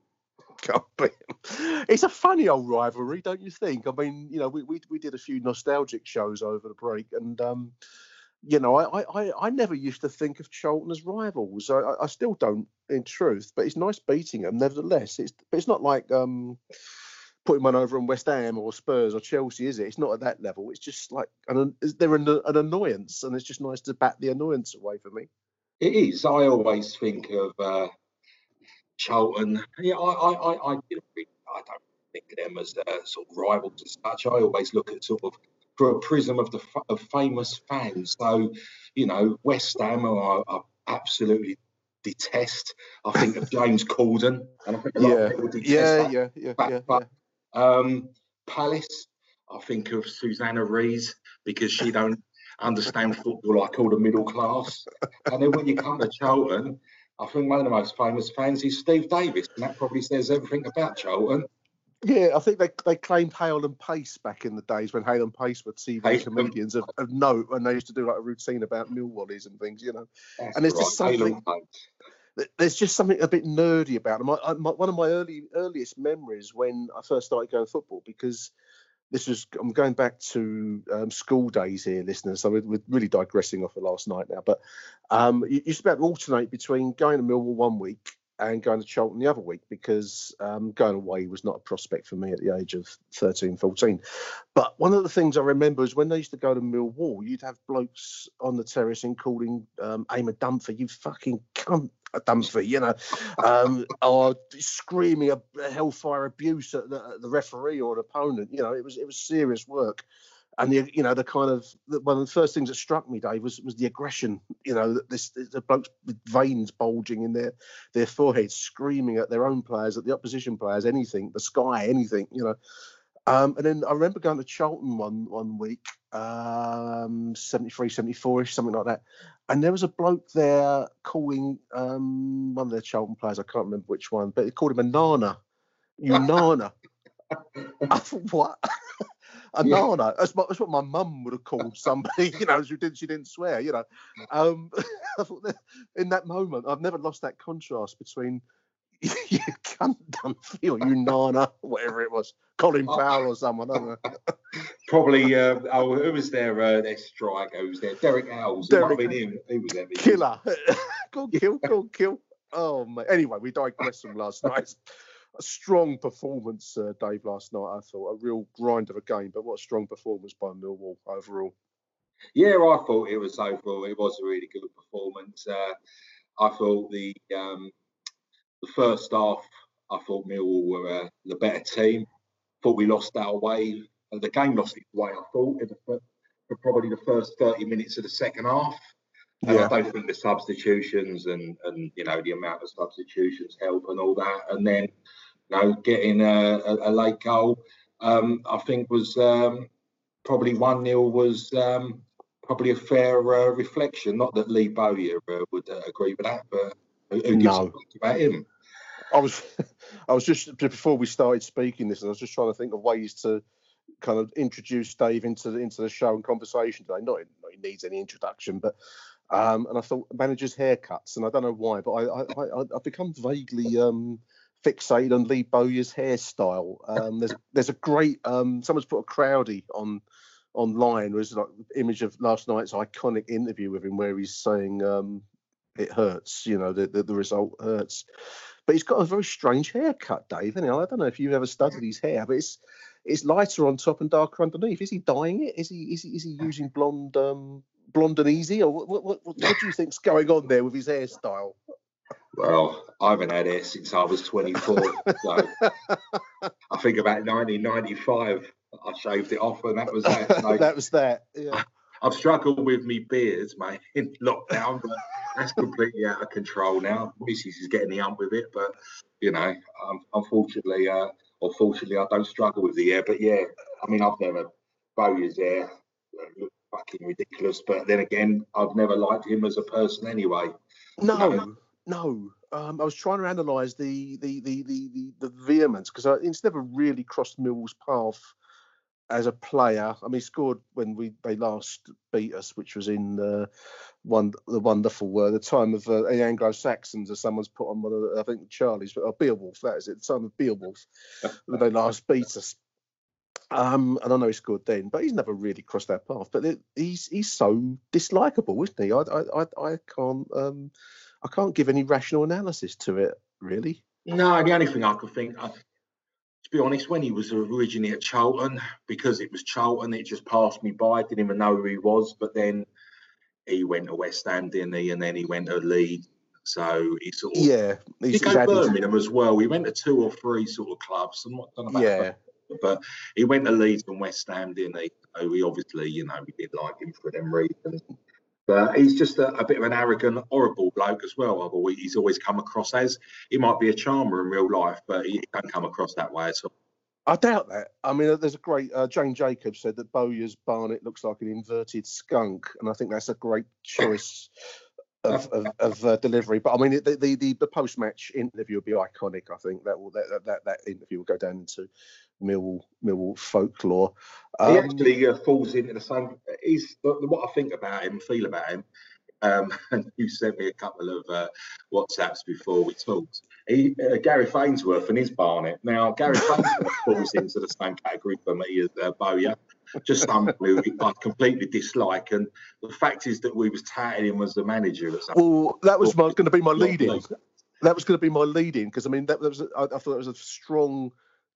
can't beat him. It's a funny old rivalry, don't you think? I mean, you know, we we, we did a few nostalgic shows over the break, and um, you know, I, I I never used to think of Charlton as rivals. I, I still don't, in truth. But it's nice beating them, nevertheless. It's but it's not like um putting one over on West Ham or Spurs or Chelsea, is it? It's not at that level. It's just like an, they're an, an annoyance, and it's just nice to bat the annoyance away for me. It is. I always think of uh, Charlton. Yeah, I, I, I, I, I don't think of them as uh, sort of rivals as such. I always look at sort of through a prism of the of famous fans. So, you know, West Ham I, I absolutely detest. I think of James Corden, and I think a lot yeah. of people detest yeah, that. yeah, yeah, But- yeah, but, Um, Palace, I think of Susanna Rees because she don't understand football like all the middle class. And then when you come to Charlton, I think one of the most famous fans is Steve Davis, and that probably says everything about Charlton. Yeah, I think they they claimed Hale and Pace back in the days when Hale and Pace were TV Hale comedians of, of note, and they used to do like a routine about Millwallies and things, you know. That's and there's just right, Hale something. There's just something a bit nerdy about them. I, I, my, one of my early earliest memories when I first started going football, because this was I'm going back to um, school days here, listeners. So we're, we're really digressing off of last night now, but um, you used to be able to alternate between going to Millwall one week and going to Charlton the other week because um, going away was not a prospect for me at the age of 13, 14. But one of the things I remember is when they used to go to Millwall, you'd have blokes on the terrace and calling um, Dunphy, you fucking cunt, Dunphy, you know, um, or screaming a, a hellfire abuse at the, at the referee or an opponent. You know, it was it was serious work. And the you know the kind of the, one of the first things that struck me, Dave, was was the aggression. You know, this the blokes with veins bulging in their their foreheads, screaming at their own players, at the opposition players, anything, the sky, anything. You know, um, and then I remember going to Charlton one one week, um, 73, 74-ish, something like that. And there was a bloke there calling um, one of the Charlton players, I can't remember which one, but he called him a nana. <laughs> You nana. I thought, what? <laughs> a Yeah. nana. That's what, that's what my mum would have called somebody, <laughs> you know, she didn't, she didn't swear, you know. Um, I thought that in that moment, I've never lost that contrast between <laughs> you cunt Dunphy or you nana, whatever it was, Colin Powell or someone, I don't know. Probably, uh, oh, who was their uh, their striker? Who was there? Derek Hales. It might have Derek- been him. He was there. Killer. <laughs> go kill, go kill. Oh, mate. Anyway, we digress from last night. A strong performance, uh, Dave, last night, I thought. A real grind of a game, but what a strong performance by Millwall overall. Yeah, I thought it was overall. It was a really good performance. Uh, I thought the um, the first half, I thought Millwall were uh, the better team. Thought we lost our way. Uh, the game lost its way. I thought in the, for probably the first thirty minutes of the second half. And Yeah. I don't think the substitutions and and you know the amount of substitutions help and all that. And then you know getting a, a, a late goal, um, I think was um, probably one 0 was um, probably a fair uh, reflection. Not that Lee Bowyer uh, would uh, agree with that, but who, who gives a No. about him? I was, <laughs> I was just before we started speaking this, I was just trying to think of ways to kind of introduce Dave into the into the show and conversation today. Not, not he needs any introduction, but um, and I thought managers' haircuts, and I don't know why, but I I, I I've become vaguely um fixated on Lee Bowyer's hairstyle. Um, there's there's a great um someone's put a crowdy on online was like image of last night's iconic interview with him where he's saying um it hurts, you know, the, the, the result hurts. But he's got a very strange haircut, Dave. Anyhow, I don't know if you've ever studied his hair, but it's it's lighter on top and darker underneath. Is he dyeing it? Is he is he, is he using blonde um blonde and easy, or what what, what, what do you think's going on there with his hairstyle? Well, I haven't had hair since I was 24. so I think about 1995, I shaved it off, and that was that. So <laughs> that was that. Yeah. I've struggled with me beards, mate, in lockdown, but that's completely out of control now. Mrs. is getting the hump with it, but you know, um, unfortunately, uh, or fortunately, I don't struggle with the hair. But yeah, I mean, I've never Bowyer's hair uh, looked fucking ridiculous, but then again, I've never liked him as a person anyway. No, no. Um, I was trying to analyse the the the the the, the vehemence because it's never really crossed Mill's path as a player, I mean, he scored when we they last beat us, which was in uh, one the wonderful uh, the time of uh, the Anglo Saxons, as someone's put on one of I think Charlie's, but uh, Beowulf, that is it, the time of Beowulf, when they last beat us. Um, and I know he scored then, but he's never really crossed that path. But it, he's he's so dislikable, isn't he? I I I, I can't um I can't give any rational analysis to it really. No, the only thing I could think, I, to be honest, when he was originally at Charlton, because it was Charlton, it just passed me by. I didn't even know who he was. But then he went to West Ham, didn't he? And then he went to Leeds. So he sort of yeah, he he's, go added- Birmingham as well. He went to two or three sort of clubs. I'm not done about Yeah. Birmingham, but he went to Leeds and West Ham, didn't he? So we obviously, you know, we did like him for them reasons. But he's just a, a bit of an arrogant, horrible bloke as well. I've always, he's always come across as. He might be a charmer in real life, but he don't come across that way at all. I doubt that. I mean, there's a great uh, Jane Jacobs said that Bowyer's Barnet looks like an inverted skunk, and I think that's a great choice <laughs> of, of, of uh, delivery. But I mean, the the, the, the post match interview will be iconic. I think that will that that, that, that interview will go down into Mill Mill folklore. he Um, actually uh, falls into the same. He's what I think about him, feel about him. Um, <laughs> and you sent me a couple of uh, WhatsApps before we talked. He, uh, Gareth Ainsworth and his Barnet. Now, Gary <laughs> Fainsworth falls into the same category for me as uh, Bowyer. Just someone who I completely dislike. And the fact is that we was touting him as the manager at some Well, that was going to be my Not lead in. me. That was going to be my leading because I mean that, that was I, I thought it was a strong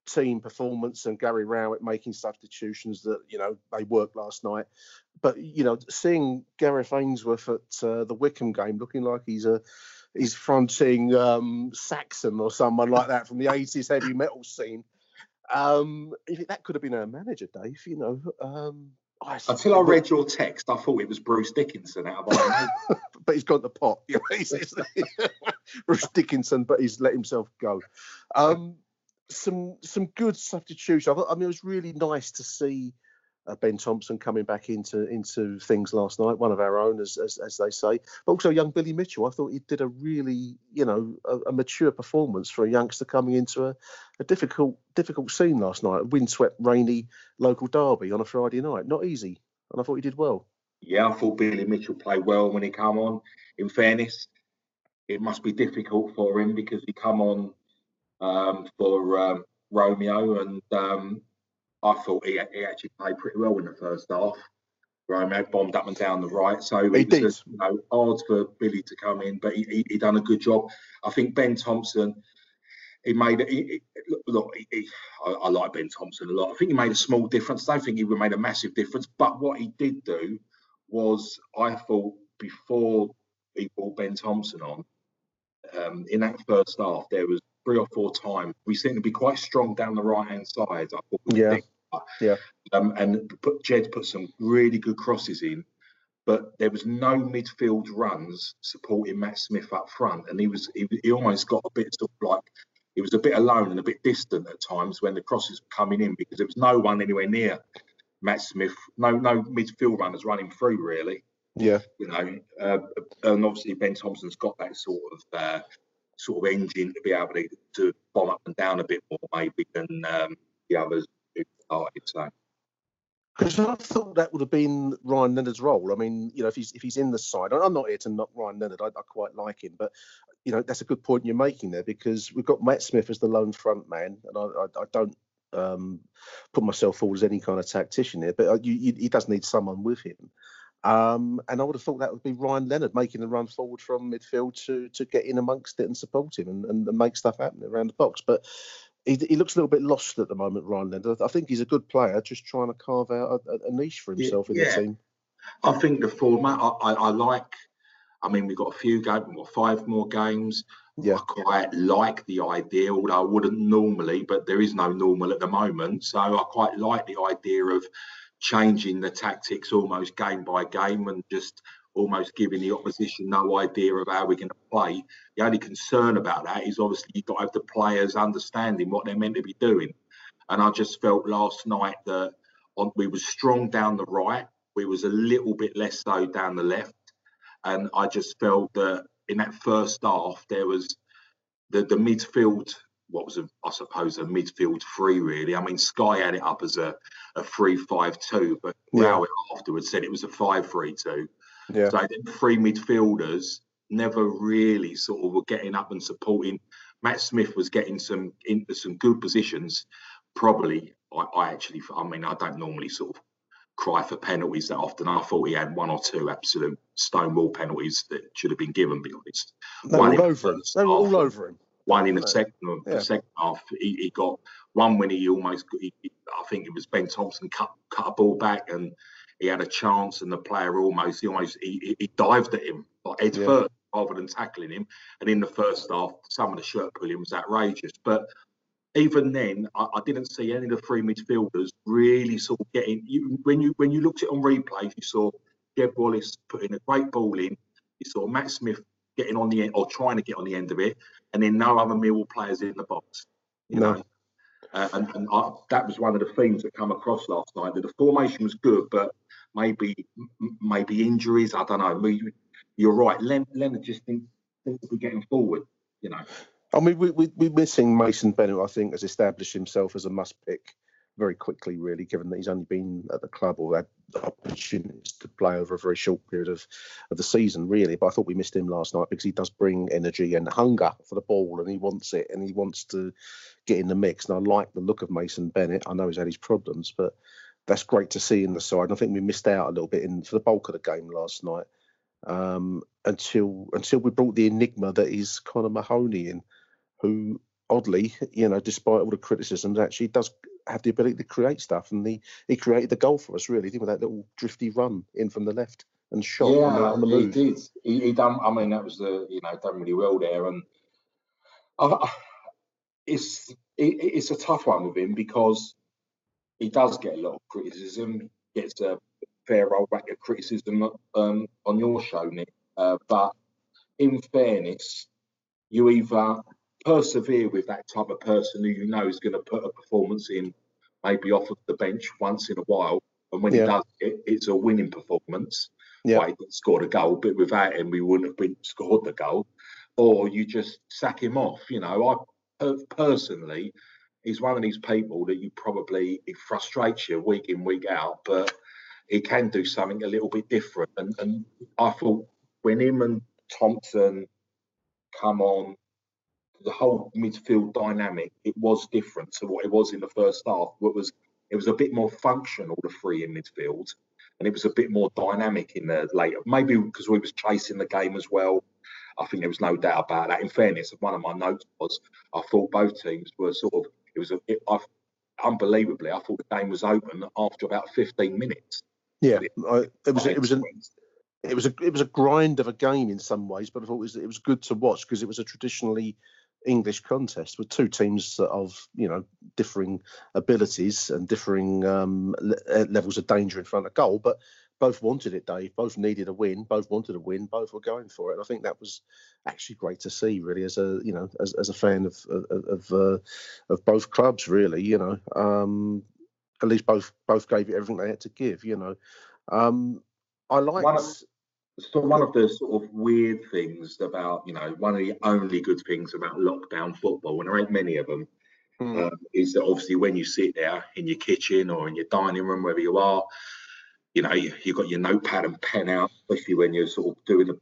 team performance and Gary Rowett making substitutions that you know they worked last night. But you know, seeing Gareth Ainsworth at uh, the Wycombe game looking like he's a he's fronting um, Saxon or someone like that from the 80s heavy metal scene. Um, if that could have been our manager, Dave. You know, um, I, Until I read your text, I thought it was Bruce Dickinson out of Iron <laughs> but he's gone to pot. <laughs> You know, he's, he's- <laughs> Bruce Dickinson, but he's let himself go. Um, some some good substitution. I, I mean, it was really nice to see uh, Ben Thompson coming back into into things last night. One of our own, as, as as they say, but also young Billy Mitchell. I thought he did a really, you know, a, a mature performance for a youngster coming into a, a difficult difficult scene last night. A windswept, rainy local derby on a Friday night. Not easy, and I thought he did well. Yeah, I thought Billy Mitchell played well when he came on. In fairness, it must be difficult for him because he come on um, for um, Romeo, and um, I thought he, he actually played pretty well in the first half. Romeo bombed up and down the right, so He it was just, you know, hard for Billy to come in, but he, he, he done a good job. I think Ben Thompson, he made it. Look, look he, I, I like Ben Thompson a lot. I think he made a small difference. I don't think he would made a massive difference, but what he did do was, I thought before he brought Ben Thompson on, um, in that first half, there was three or four times we seemed to be quite strong down the right hand side. I thought, Yeah, yeah. um, and put, Jed put some really good crosses in, but there was no midfield runs supporting Matt Smith up front, and he was he, he almost got a bit sort of like he was a bit alone and a bit distant at times when the crosses were coming in because there was no one anywhere near Matt Smith, no no midfield runners running through really Yeah. you know, uh, and obviously Ben Thompson's got that sort of uh, sort of engine to be able to, to bomb up and down a bit more maybe than um, the others who started. So Because I thought that would have been Ryan Leonard's role. I mean, you know, if he's if he's in the side, I'm not here to knock Ryan Leonard. I, I quite like him, but you know, that's a good point you're making there because we've got Matt Smith as the lone front man, and I I, I don't um, put myself forward as any kind of tactician here, but uh, you, you, he does need someone with him. Um, and I would have thought that would be Ryan Leonard making the run forward from midfield to to get in amongst it and support him and, and, and make stuff happen around the box. But he, he looks a little bit lost at the moment, Ryan Leonard. I think he's a good player, just trying to carve out a, a niche for himself in yeah. the team. I think the format I, I, I like. I mean, we've got a few games, we've got five more games. Yeah. I quite like the idea, although I wouldn't normally, but there is no normal at the moment. So I quite like the idea of changing the tactics almost game by game and just almost giving the opposition no idea of how we're going to play. The only concern about that is obviously you've got to have the players understanding what they're meant to be doing. And I just felt last night that on, we was strong down the right, we was a little bit less so down the left, and I just felt that in that first half there was the the midfield what was a, I suppose a midfield three really. I mean Sky had it up as a a three five two, but Yeah. Rowett afterwards said it was a five three two. Yeah. So three midfielders never really sort of were getting up and supporting. Matt Smith was getting some into some good positions. Probably, I, I actually, I mean, I don't normally sort of cry for penalties that often. I thought he had one or two absolute stonewall penalties that should have been given. Be honest, They were all over him. They were all over him. One in the second, Yeah. the second half, he, he got one when he almost, he, I think it was Ben Thompson cut cut a ball back and he had a chance and the player almost, he almost, he, he- dived at him like head Yeah. first rather than tackling him. And in the first half, some of the shirt pulling was outrageous. But even then, I, I didn't see any of the three midfielders really sort of getting. You, when you when you looked at it on replays, you saw Jed Wallace putting a great ball in. You saw Matt Smith getting on the end or trying to get on the end of it, and then no other Millwall players in the box. You No. know, uh, and, and I, that was one of the themes that come across last night. That the formation was good, but maybe m- maybe injuries. I don't know. We, you're right. Len, Leonard just thinks think we're getting forward. You know. I mean, we, we, we're missing Mason Bennett, I think, has established himself as a must pick very quickly, really, given that he's only been at the club or had opportunities to play over a very short period of, of the season, really. But I thought we missed him last night because he does bring energy and hunger for the ball and he wants it and he wants to get in the mix. And I like the look of Mason Bennett. I know he's had his problems, but that's great to see in the side. And I think we missed out a little bit in for the bulk of the game last night um, until until we brought the enigma that is Connor Mahoney in, who oddly, you know, despite all the criticisms, actually does have the ability to create stuff, and he he created the goal for us really, didn't he, with that little drifty run in from the left and shot on the, on the he did. He, he done. I mean, that was the you know done really well there, and I, I, it's it, it's a tough one with him because he does get a lot of criticism. Gets a fair old whack of criticism um, on your show, Nick. Uh, but in fairness, you either persevere with that type of person who you know is going to put a performance in, maybe off of the bench once in a while, and when Yeah. he does it, it's a winning performance. Yeah. He didn't score the goal, but without him, we wouldn't have been scored the goal. Or you just sack him off. You know, I personally, he's one of these people that you probably it frustrates you week in week out, but he can do something a little bit different. And and I thought when him and Thompson come on, the whole midfield dynamic it was different to what it was in the first half. What was it was a bit more functional, the three in midfield, and it was a bit more dynamic in the later. Maybe because we was chasing the game as well. I think there was no doubt about that. In fairness, one of my notes was I thought both teams were sort of it was a it, I, unbelievably I thought the game was open after about 15 minutes. Yeah, I, it was it was an it was a it was a grind of a game in some ways, but I thought it was it was good to watch because it was a traditionally English contest with two teams of you know differing abilities and differing um, le- uh, levels of danger in front of goal, but both wanted it, Dave. Both needed a win. Both wanted a win. Both were going for it. And I think that was actually great to see, really, as a you know as, as a fan of of of, uh, of both clubs, really. You know, um, at least both both gave it everything they had to give. You know, um, I like. One of, so one of the sort of weird things about, you know, one of the only good things about lockdown football, and there ain't many of them, Hmm. um, is that obviously when you sit there in your kitchen or in your dining room, wherever you are, you know, you, you've got your notepad and pen out, especially when you're sort of doing the,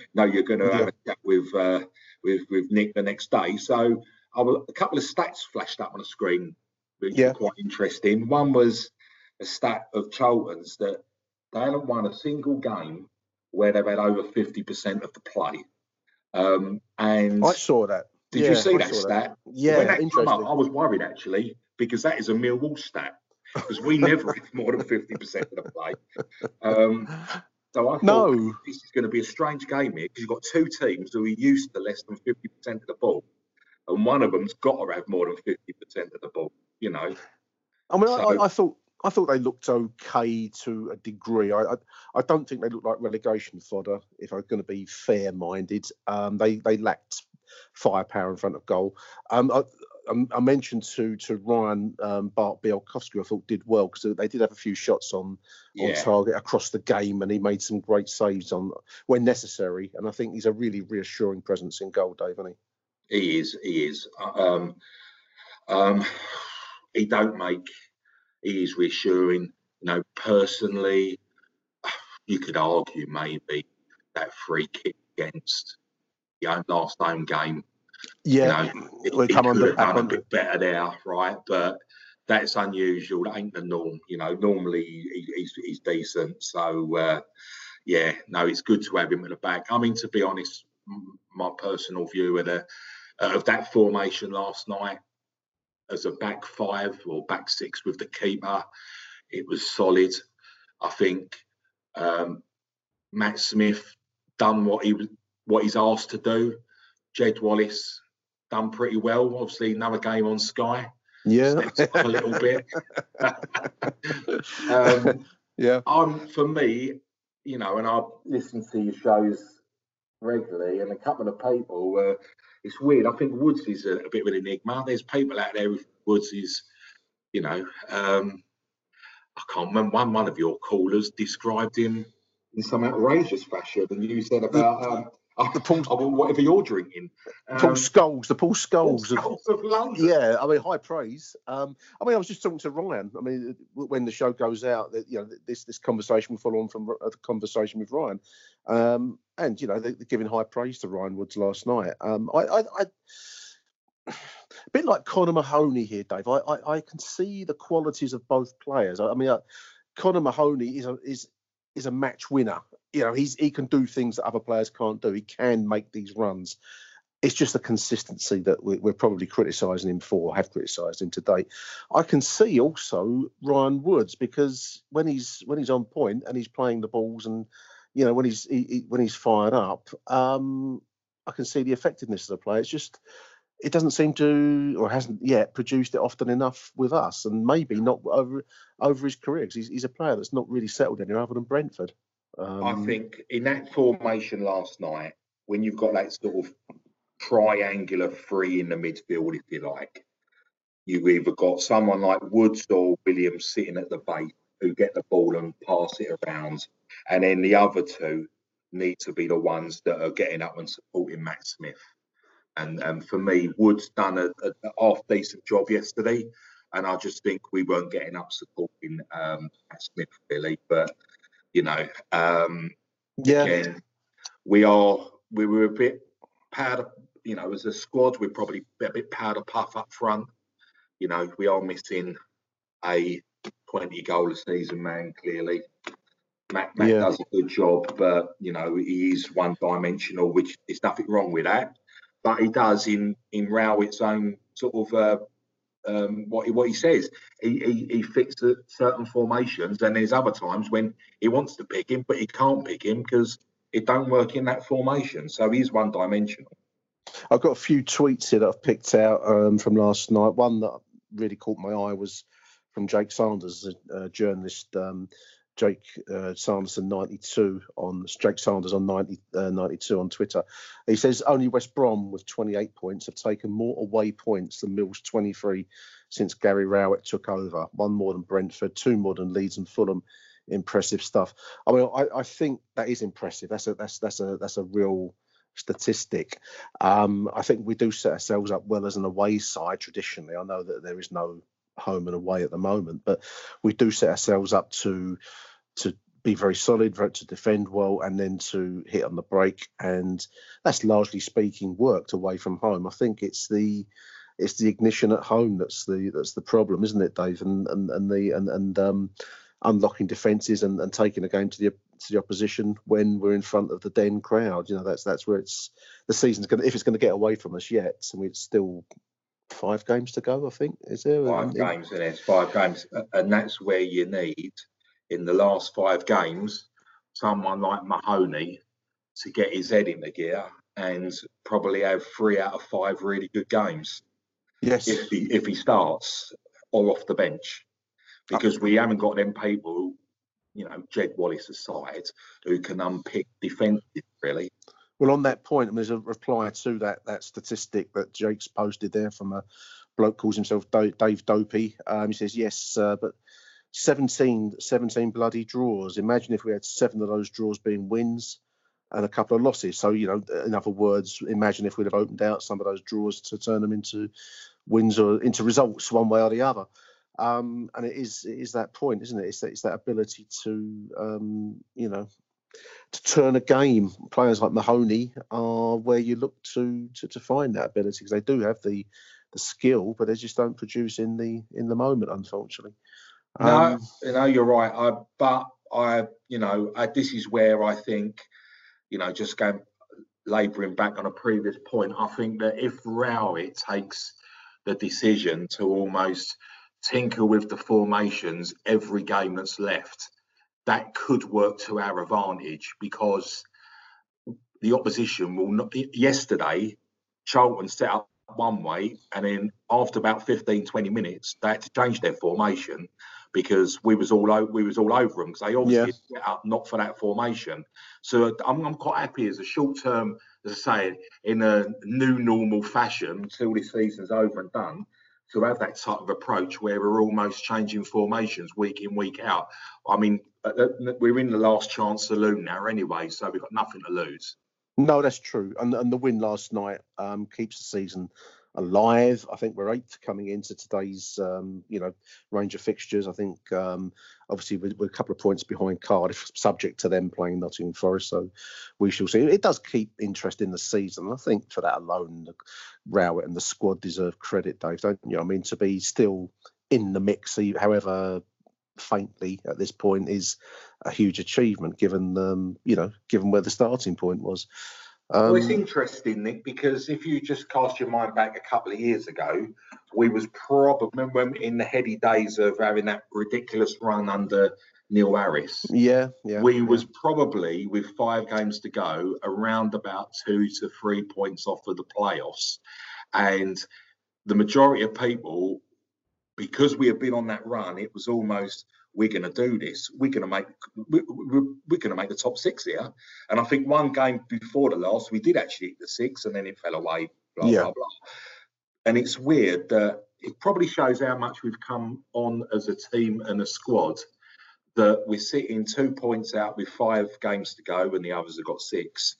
<laughs> know you're going to have a chat with, uh, with, with Nick the next day. So I was, a couple of stats flashed up on the screen, which Yeah. were quite interesting. One was a stat of Charlton's that they haven't won a single game where they've had over 50% of the play. Um, and I saw that. did Yeah, you see I that stat? Yeah, when that came interesting. up, I was worried actually because that is a Millwall stat because we never have more than 50% of the play. Um, so I thought No. this is going to be a strange game here because you've got two teams who are used to less than 50% of the ball, and one of them's got to have more than 50% of the ball. You know, I mean, So- I, I thought I thought they looked okay to a degree. I, I I don't think they looked like relegation fodder. If I'm going to be fair-minded, um, they they lacked firepower in front of goal. Um, I, I- I mentioned to to Ryan um, Bart Bialkowski, I thought did well because they did have a few shots on on target across the game, and he made some great saves on when necessary. And I think he's a really reassuring presence in goal, Dave, isn't he? He is. He is. Um, um, he don't make. He is reassuring. You know, personally, <sighs> you could argue maybe that free kick against the last home game. Yeah, you know, we he come could under have done a bit better there, right? But that's unusual. That ain't the norm. You know, normally he, he's, he's decent. So uh, yeah, no, it's good to have him at the back. I mean, to be honest, my personal view of the of that formation last night as a back five or back six with the keeper, it was solid. I think um, Matt Smith done what he was what he's asked to do. Jed Wallace done pretty well. Obviously, another game on Sky. Yeah. A little bit. <laughs> um, yeah. Um, for me, you know, and I listen to your shows regularly, and a couple of people were. It's weird. I think Woods is a, a bit of an enigma. There's people out there. think Woods is, you know, um, I can't remember. One one of your callers described him in some outrageous fashion, and you said about um, the Paul, whatever you're drinking. Paul Um, Scholes, the Paul Scholes, of, Scholes of London. Yeah, I mean, high praise. Um, I mean, I was just talking to Ryan. I mean, when the show goes out, that you know, this this conversation will follow on from uh, the conversation with Ryan, um, and you know, they, they're giving high praise to Ryan Woods last night. Um, I, I, I <sighs> a bit like Connor Mahoney here, Dave. I, I, I can see the qualities of both players. I, I mean, uh, Connor Mahoney is a, is is a match winner. You know, he's he can do things that other players can't do. He can make these runs. It's just the consistency that we, we're probably criticising him for, have criticised him to date. I can see also Ryan Woods because when he's when he's on point and he's playing the balls and you know when he's he, he- when he's fired up, um, I can see the effectiveness of the play. It's just it doesn't seem to or hasn't yet produced it often enough with us, and maybe not over over his career because he's, he's a player that's not really settled anywhere other than Brentford. Um, I think in that formation last night, when you've got that sort of triangular three in the midfield, if you like, you've either got someone like Woods or Williams sitting at the base who get the ball and pass it around, and then the other two need to be the ones that are getting up and supporting Matt Smith. And and for me, Woods done a, a, half decent job yesterday, and I just think we weren't getting up supporting um, Matt Smith really. But you know, um, Yeah. we are we were a bit powder. You know, as a squad, we're probably a bit powder puff up front. You know, we are missing a 20 goal a season man. Clearly, Matt, Matt Yeah. does a good job, but you know he is one dimensional, which is nothing wrong with that. But he does in in Rowett's own sort of uh, um, what he, what he says. He, he he fits certain formations, and there's other times when he wants to pick him, but he can't pick him because it don't work in that formation. So he's one dimensional. I've got a few tweets here that I've picked out um, from last night. One that really caught my eye was from Jake Sanders, a, a journalist. Um, Jake uh, Sanderson 92 on Jake Sanders on 90, uh, 92 on Twitter. He says only West Brom with 28 points have taken more away points than Mills 23 since Gary Rowett took over. One more than Brentford, two more than Leeds and Fulham. Impressive stuff. I mean, I, I think that is impressive. That's a that's that's a that's a real statistic. Um, I think we do set ourselves up well as an away side traditionally. I know that there is no home and away at the moment, but we do set ourselves up to to be very solid, to defend well, and then to hit on the break. And that's largely speaking worked away from home. I think it's the it's the ignition at home that's the that's the problem, isn't it, Dave? And and and the and and um, unlocking defences and, and taking a game to the to the opposition when we're in front of the den crowd. You know, that's that's where it's the season's going. to If it's going to get away from us yet, and we're still five games to go. I think is there five In- games and it's five games, and that's where you need in the last five games someone like Mahoney to get his head into gear and probably have three out of five really good games. Yes, if he if he starts or off the bench, because we haven't got them people, you know, Jed Wallace aside, who can unpick defences really. Well, on that point, there's a reply to that that statistic that Jake's posted there from a bloke calls himself Dave Dopey. Um, he says yes, uh, but 17, 17 bloody draws. Imagine if we had seven of those draws being wins. and a couple of losses. So you know, in other words, imagine if we'd have opened out some of those draws to turn them into wins or into results one way or the other. Um, and it is it is that point, isn't it? It's that it's that ability to um, you know to turn a game. Players like Mahoney are where you look to to, to find that ability because they do have the the skill, but they just don't produce in the in the moment, unfortunately. No, um, you know you're right. I but I you know I, this is where I think you know just going labouring back on a previous point. I think that if Rowett takes the decision to almost tinker with the formations every game that's left, that could work to our advantage because the opposition will not. Yesterday, Charlton set up one way, and then after about 15, 20 minutes, they had to change their formation because we was all over, we was all over them because they obviously yeah. set up not for that formation. So I'm, I'm quite happy as a short term, as I say, in a new normal fashion until this season's over and done to have that type of approach where we're almost changing formations week in, week out. I mean, uh, uh, we're in the last chance saloon now anyway, so we've got nothing to lose. No, that's true. And, and the win last night um, keeps the season alive. I think we're eighth coming into today's um, you know range of fixtures. I think um, obviously we're, we're, a couple of points behind Cardiff, subject to them playing Nottingham Forest. So we shall see. It does keep interest in the season. I think for that alone, the Rowett and the squad deserve credit, Dave. Don't you? I mean to be still in the mix, however faintly at this point, is a huge achievement given um, you know given where the starting point was. Um, well, it's um, interesting, Nick, because if you just cast your mind back a couple of years ago, we was probably in the heady days of having that ridiculous run under Neil Harris. Yeah, yeah. We yeah. was probably with five games to go, around about two to three points off of the playoffs, and the majority of people, because we had been on that run, it was almost we're going to do this. We're going to make we're, we're going to make the top six here. And I think one game before the last, we did actually hit the six, and then it fell away. Blah yeah. blah blah. And it's weird that it probably shows how much we've come on as a team and a squad. That we're sitting two points out with five games to go, and the others have got six.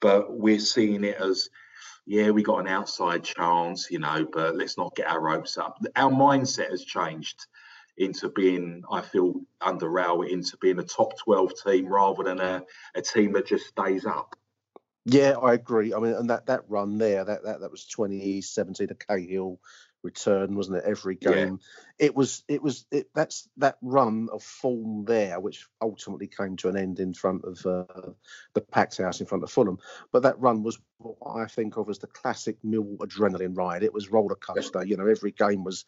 But we're seeing it as yeah, we got an outside chance, you know, but let's not get our ropes up. Our mindset has changed into being, I feel, under Rowett, into being a top 12 team rather than a, a team that just stays up. Yeah, I agree. I mean, and that, that run there, that, that that was 2017, the Cahill return, wasn't it? Every game, yeah. it was, it was, it, that's that run of form there, which ultimately came to an end in front of uh, the packed house in front of Fulham. But that run was what I think of as the classic Mill adrenaline ride. It was roller coaster. You know, every game was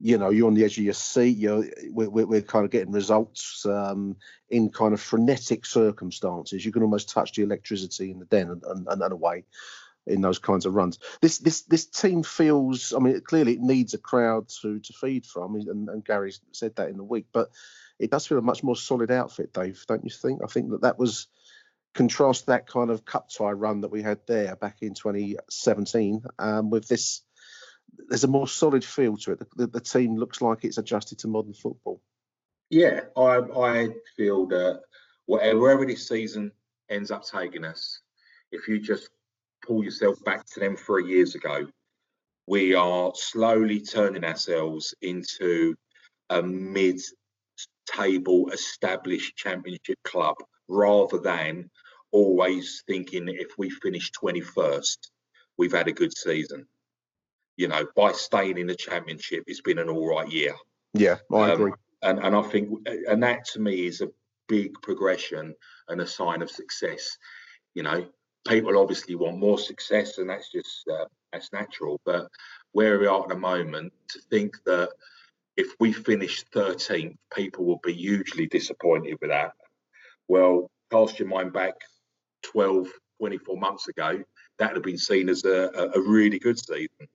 you know you're on the edge of your seat you're we're, we're kind of getting results um, in kind of frenetic circumstances. You can almost touch the electricity in the den and, and, and away in those kinds of runs. This this this team feels i mean clearly it needs a crowd to to feed from and, and gary said that in the week but it does feel a much more solid outfit dave don't you think? I think that that was contrast that kind of cup tie run that we had there back in 2017 um, with this there's a more solid feel to it. The, the, the, team looks like it's adjusted to modern football. Yeah, I I feel that whatever, wherever this season ends up taking us, if you just pull yourself back to them three years ago, we are slowly turning ourselves into a mid-table established championship club rather than always thinking if we finish 21st, we've had a good season you know, by staying in the championship, it's been an all right year. Yeah, I um, agree. And and I think, and that to me is a big progression and a sign of success. You know, people obviously want more success, and that's just uh, that's natural. But where we are at the moment, to think that if we finish 13th, people will be hugely disappointed with that. Well, cast your mind back 12, 24 months ago, that would have been seen as a, a really good season.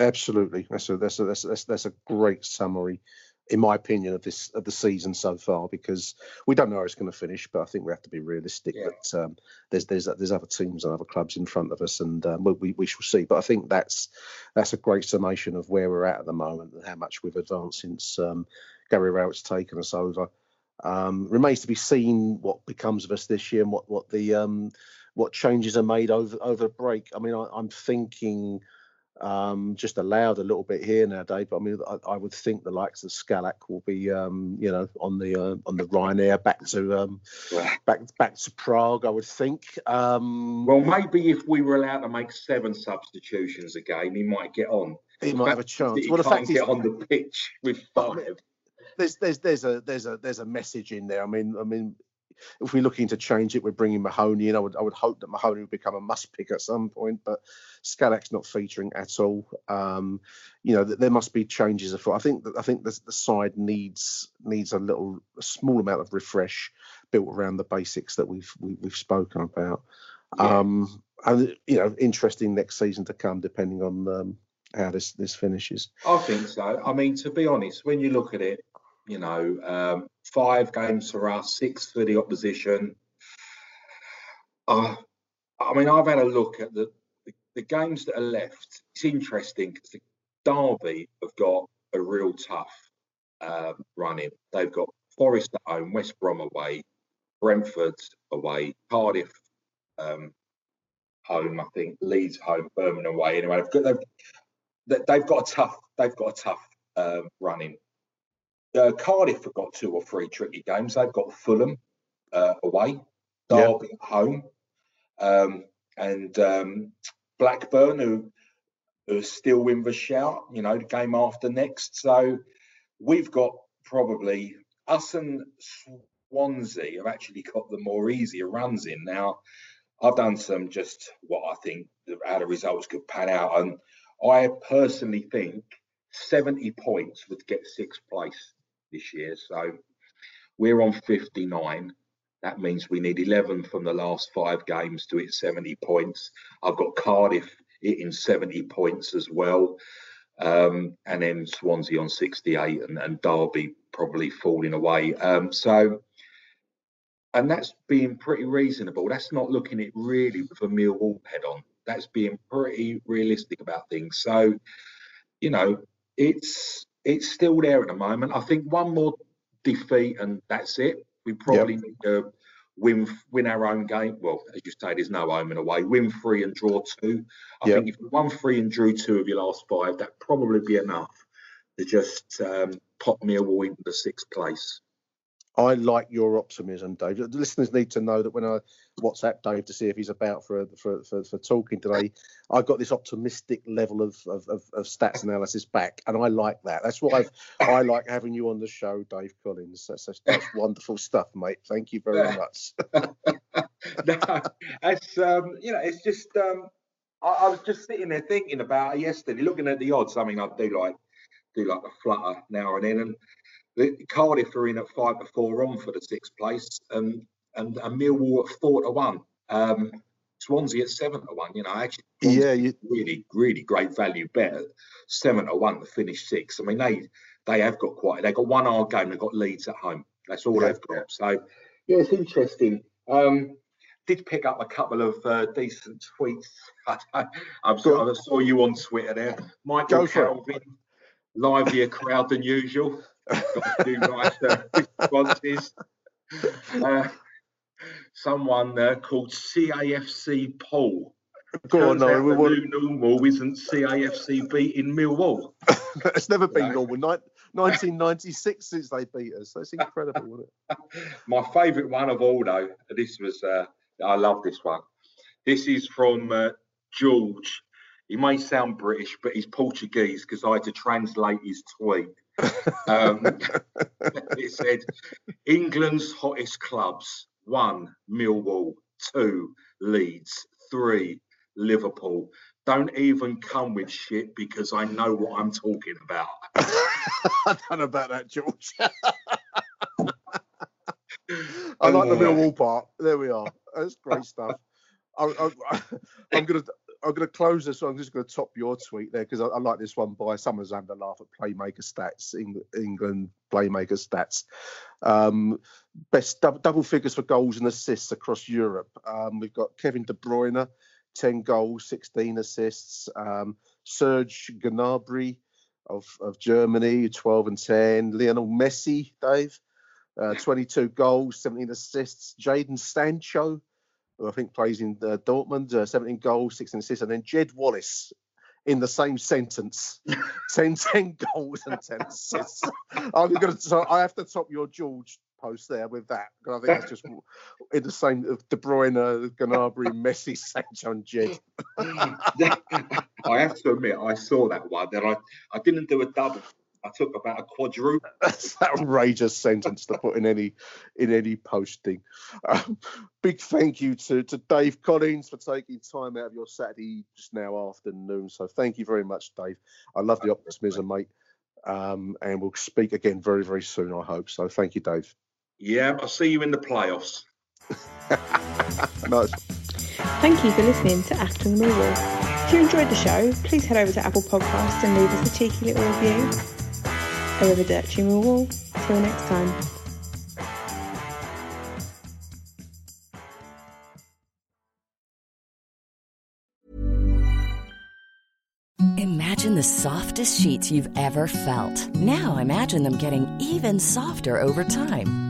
Absolutely, that's a that's a that's that's, that's a great summary, in my opinion, of this of the season so far. Because we don't know how it's going to finish, but I think we have to be realistic yeah. that um, there's there's there's other teams and other clubs in front of us, and um, we we shall see. But I think that's that's a great summation of where we're at at the moment and how much we've advanced since um, Gary Rowett's taken us over. Um, remains to be seen what becomes of us this year and what what the um, what changes are made over over the break. I mean, I, I'm thinking um, just allowed a little bit here now, Dave. I mean, I, I would think the likes of Skalak will be, um, you know, on the uh, on the Ryanair back to um, back back to Prague. I would think. Um, Well, maybe if we were allowed to make seven substitutions a game, he might get on. He might have a chance. Well, the fact get is- on the pitch with five. there's there's there's a there's a there's a message in there. I mean, I mean, if we're looking to change it, we're bringing Mahoney in. I would I would hope that Mahoney would become a must pick at some point, but Skalak's not featuring at all. Um, you know, th- there must be changes afoot. I think that I think the, the side needs needs a little a small amount of refresh built around the basics that we've we, we've spoken about. Um, and you know, interesting next season to come, depending on um, how this this finishes. I think so. I mean, to be honest, when you look at it, you know, um, five games for us, six for the opposition. Uh, I mean, I've had a look at the, the, the games that are left. It's interesting because the Derby have got a real tough um, running. They've got Forest at home, West Brom away, Brentford away, Cardiff um, home, I think, Leeds home, Birmingham away. Anyway, they've got, they've, they- they've got a tough they've got a tough um, running. Uh, Cardiff have got two or three tricky games. They've got Fulham uh, away, Yeah. Derby at home, um, and um, Blackburn who are still in the shout. You know, the game after next. So we've got probably us and Swansea have actually got the more easier runs in now. I've done some just what I think the- how the results could pan out, and I personally think 70 points would get sixth place this year. So we're on 59. That means we need 11 from the last five games to hit 70 points. I've got Cardiff hitting 70 points as well. Um, and then Swansea on 68 and, and Derby probably falling away. Um, so, and that's being pretty reasonable. That's not looking at really with a Millwall head on. That's being pretty realistic about things. So, you know, it's it's still there at the moment. I think one more defeat and that's it. We probably need to win win our own game. Well, as you say, there's no home and away. Win three and draw two. I Yep. think if you won three and drew two of your last five, that'd probably be enough to just um, pop Millwall into the sixth place. I like your optimism, Dave. The listeners need to know that when I WhatsApp Dave to see if he's about for for, for, for talking today, I've got this optimistic level of, of, of, of stats analysis back, and I like that. That's why I've, I like having you on the show, Dave Collins. That's, that's, that's wonderful stuff, mate. Thank you very <laughs> much. no, it's um, you know, it's just um, I, I was just sitting there thinking about yesterday, looking at the odds. I mean, I do like do like a flutter now and then, and the Cardiff are in at five to four on for the sixth place, and and, and Millwall at four to one. Um, Swansea at seven to one. You know, actually, Yeah, you, really, really great value bet. Seven to one to finish six. I mean, they they have got quite. They've got one hard game. They've got Leeds at home. That's all Yeah. they've got. So yeah, it's interesting. Um, did pick up a couple of uh, decent tweets. <laughs> I saw, I saw you on Twitter there, Michael Go for it. Calvin. Livelier crowd than usual. Got nice uh, responses. Uh, someone uh, called CAFC Paul. Go on, no, we the want- new normal isn't CAFC beating Millwall. <laughs> it's never been normal. Nin- 1996 since they beat us. That's incredible, wasn't it? <laughs> My favourite one of all, though, this was, uh, I love this one. This is from uh, George. He may sound British, but he's Portuguese because I had to translate his tweet. Um, <laughs> it said, England's hottest clubs one, Millwall, two, Leeds, three, Liverpool. Don't even come with shit because I know what I'm talking about. <laughs> I don't know about that, George. <laughs> I like the Millwall part. There we are. That's great stuff. I, I, I'm gonna I'm gonna close this. I'm just gonna top your tweet there because I, I like this one by someone's having a laugh at Playmaker stats. Eng- England Playmaker stats. Um, best double, double figures for goals and assists across Europe. Um, we've got Kevin De Bruyne, 10 goals, 16 assists. Um, Serge Gnabry of, of Germany, 12 and 10. Lionel Messi, Dave, uh, 22 goals, 17 assists. Jadon Sancho who I think plays in uh, Dortmund, uh, 17 goals, 16 assists, and then Jed Wallace in the same sentence, <laughs> 10, 10 goals and 10 assists. I'm going to. I have to top your George post there with that because I think that's just in the same of De Bruyne, Gnabry, <laughs> Messi, Sancho, and Jed. <laughs> I have to admit, I saw that one, and I, I didn't do a double. I took about a quadruple. <laughs> That's an outrageous sentence to put in any in any posting. Um, big thank you to, to Dave Collins for taking time out of your Saturday just now afternoon. So thank you very much, Dave. I love the optimism, mate. Um, and we'll speak again very, very soon, I hope. So thank you, Dave. Yeah, I'll see you in the playoffs. <laughs> nice. Thank you for listening to Acton Millwall. If you enjoyed the show, please head over to Apple Podcasts and leave us a cheeky little review. Arrivederci Millwall. Till next time. Imagine the softest sheets you've ever felt. Now imagine them getting even softer over time.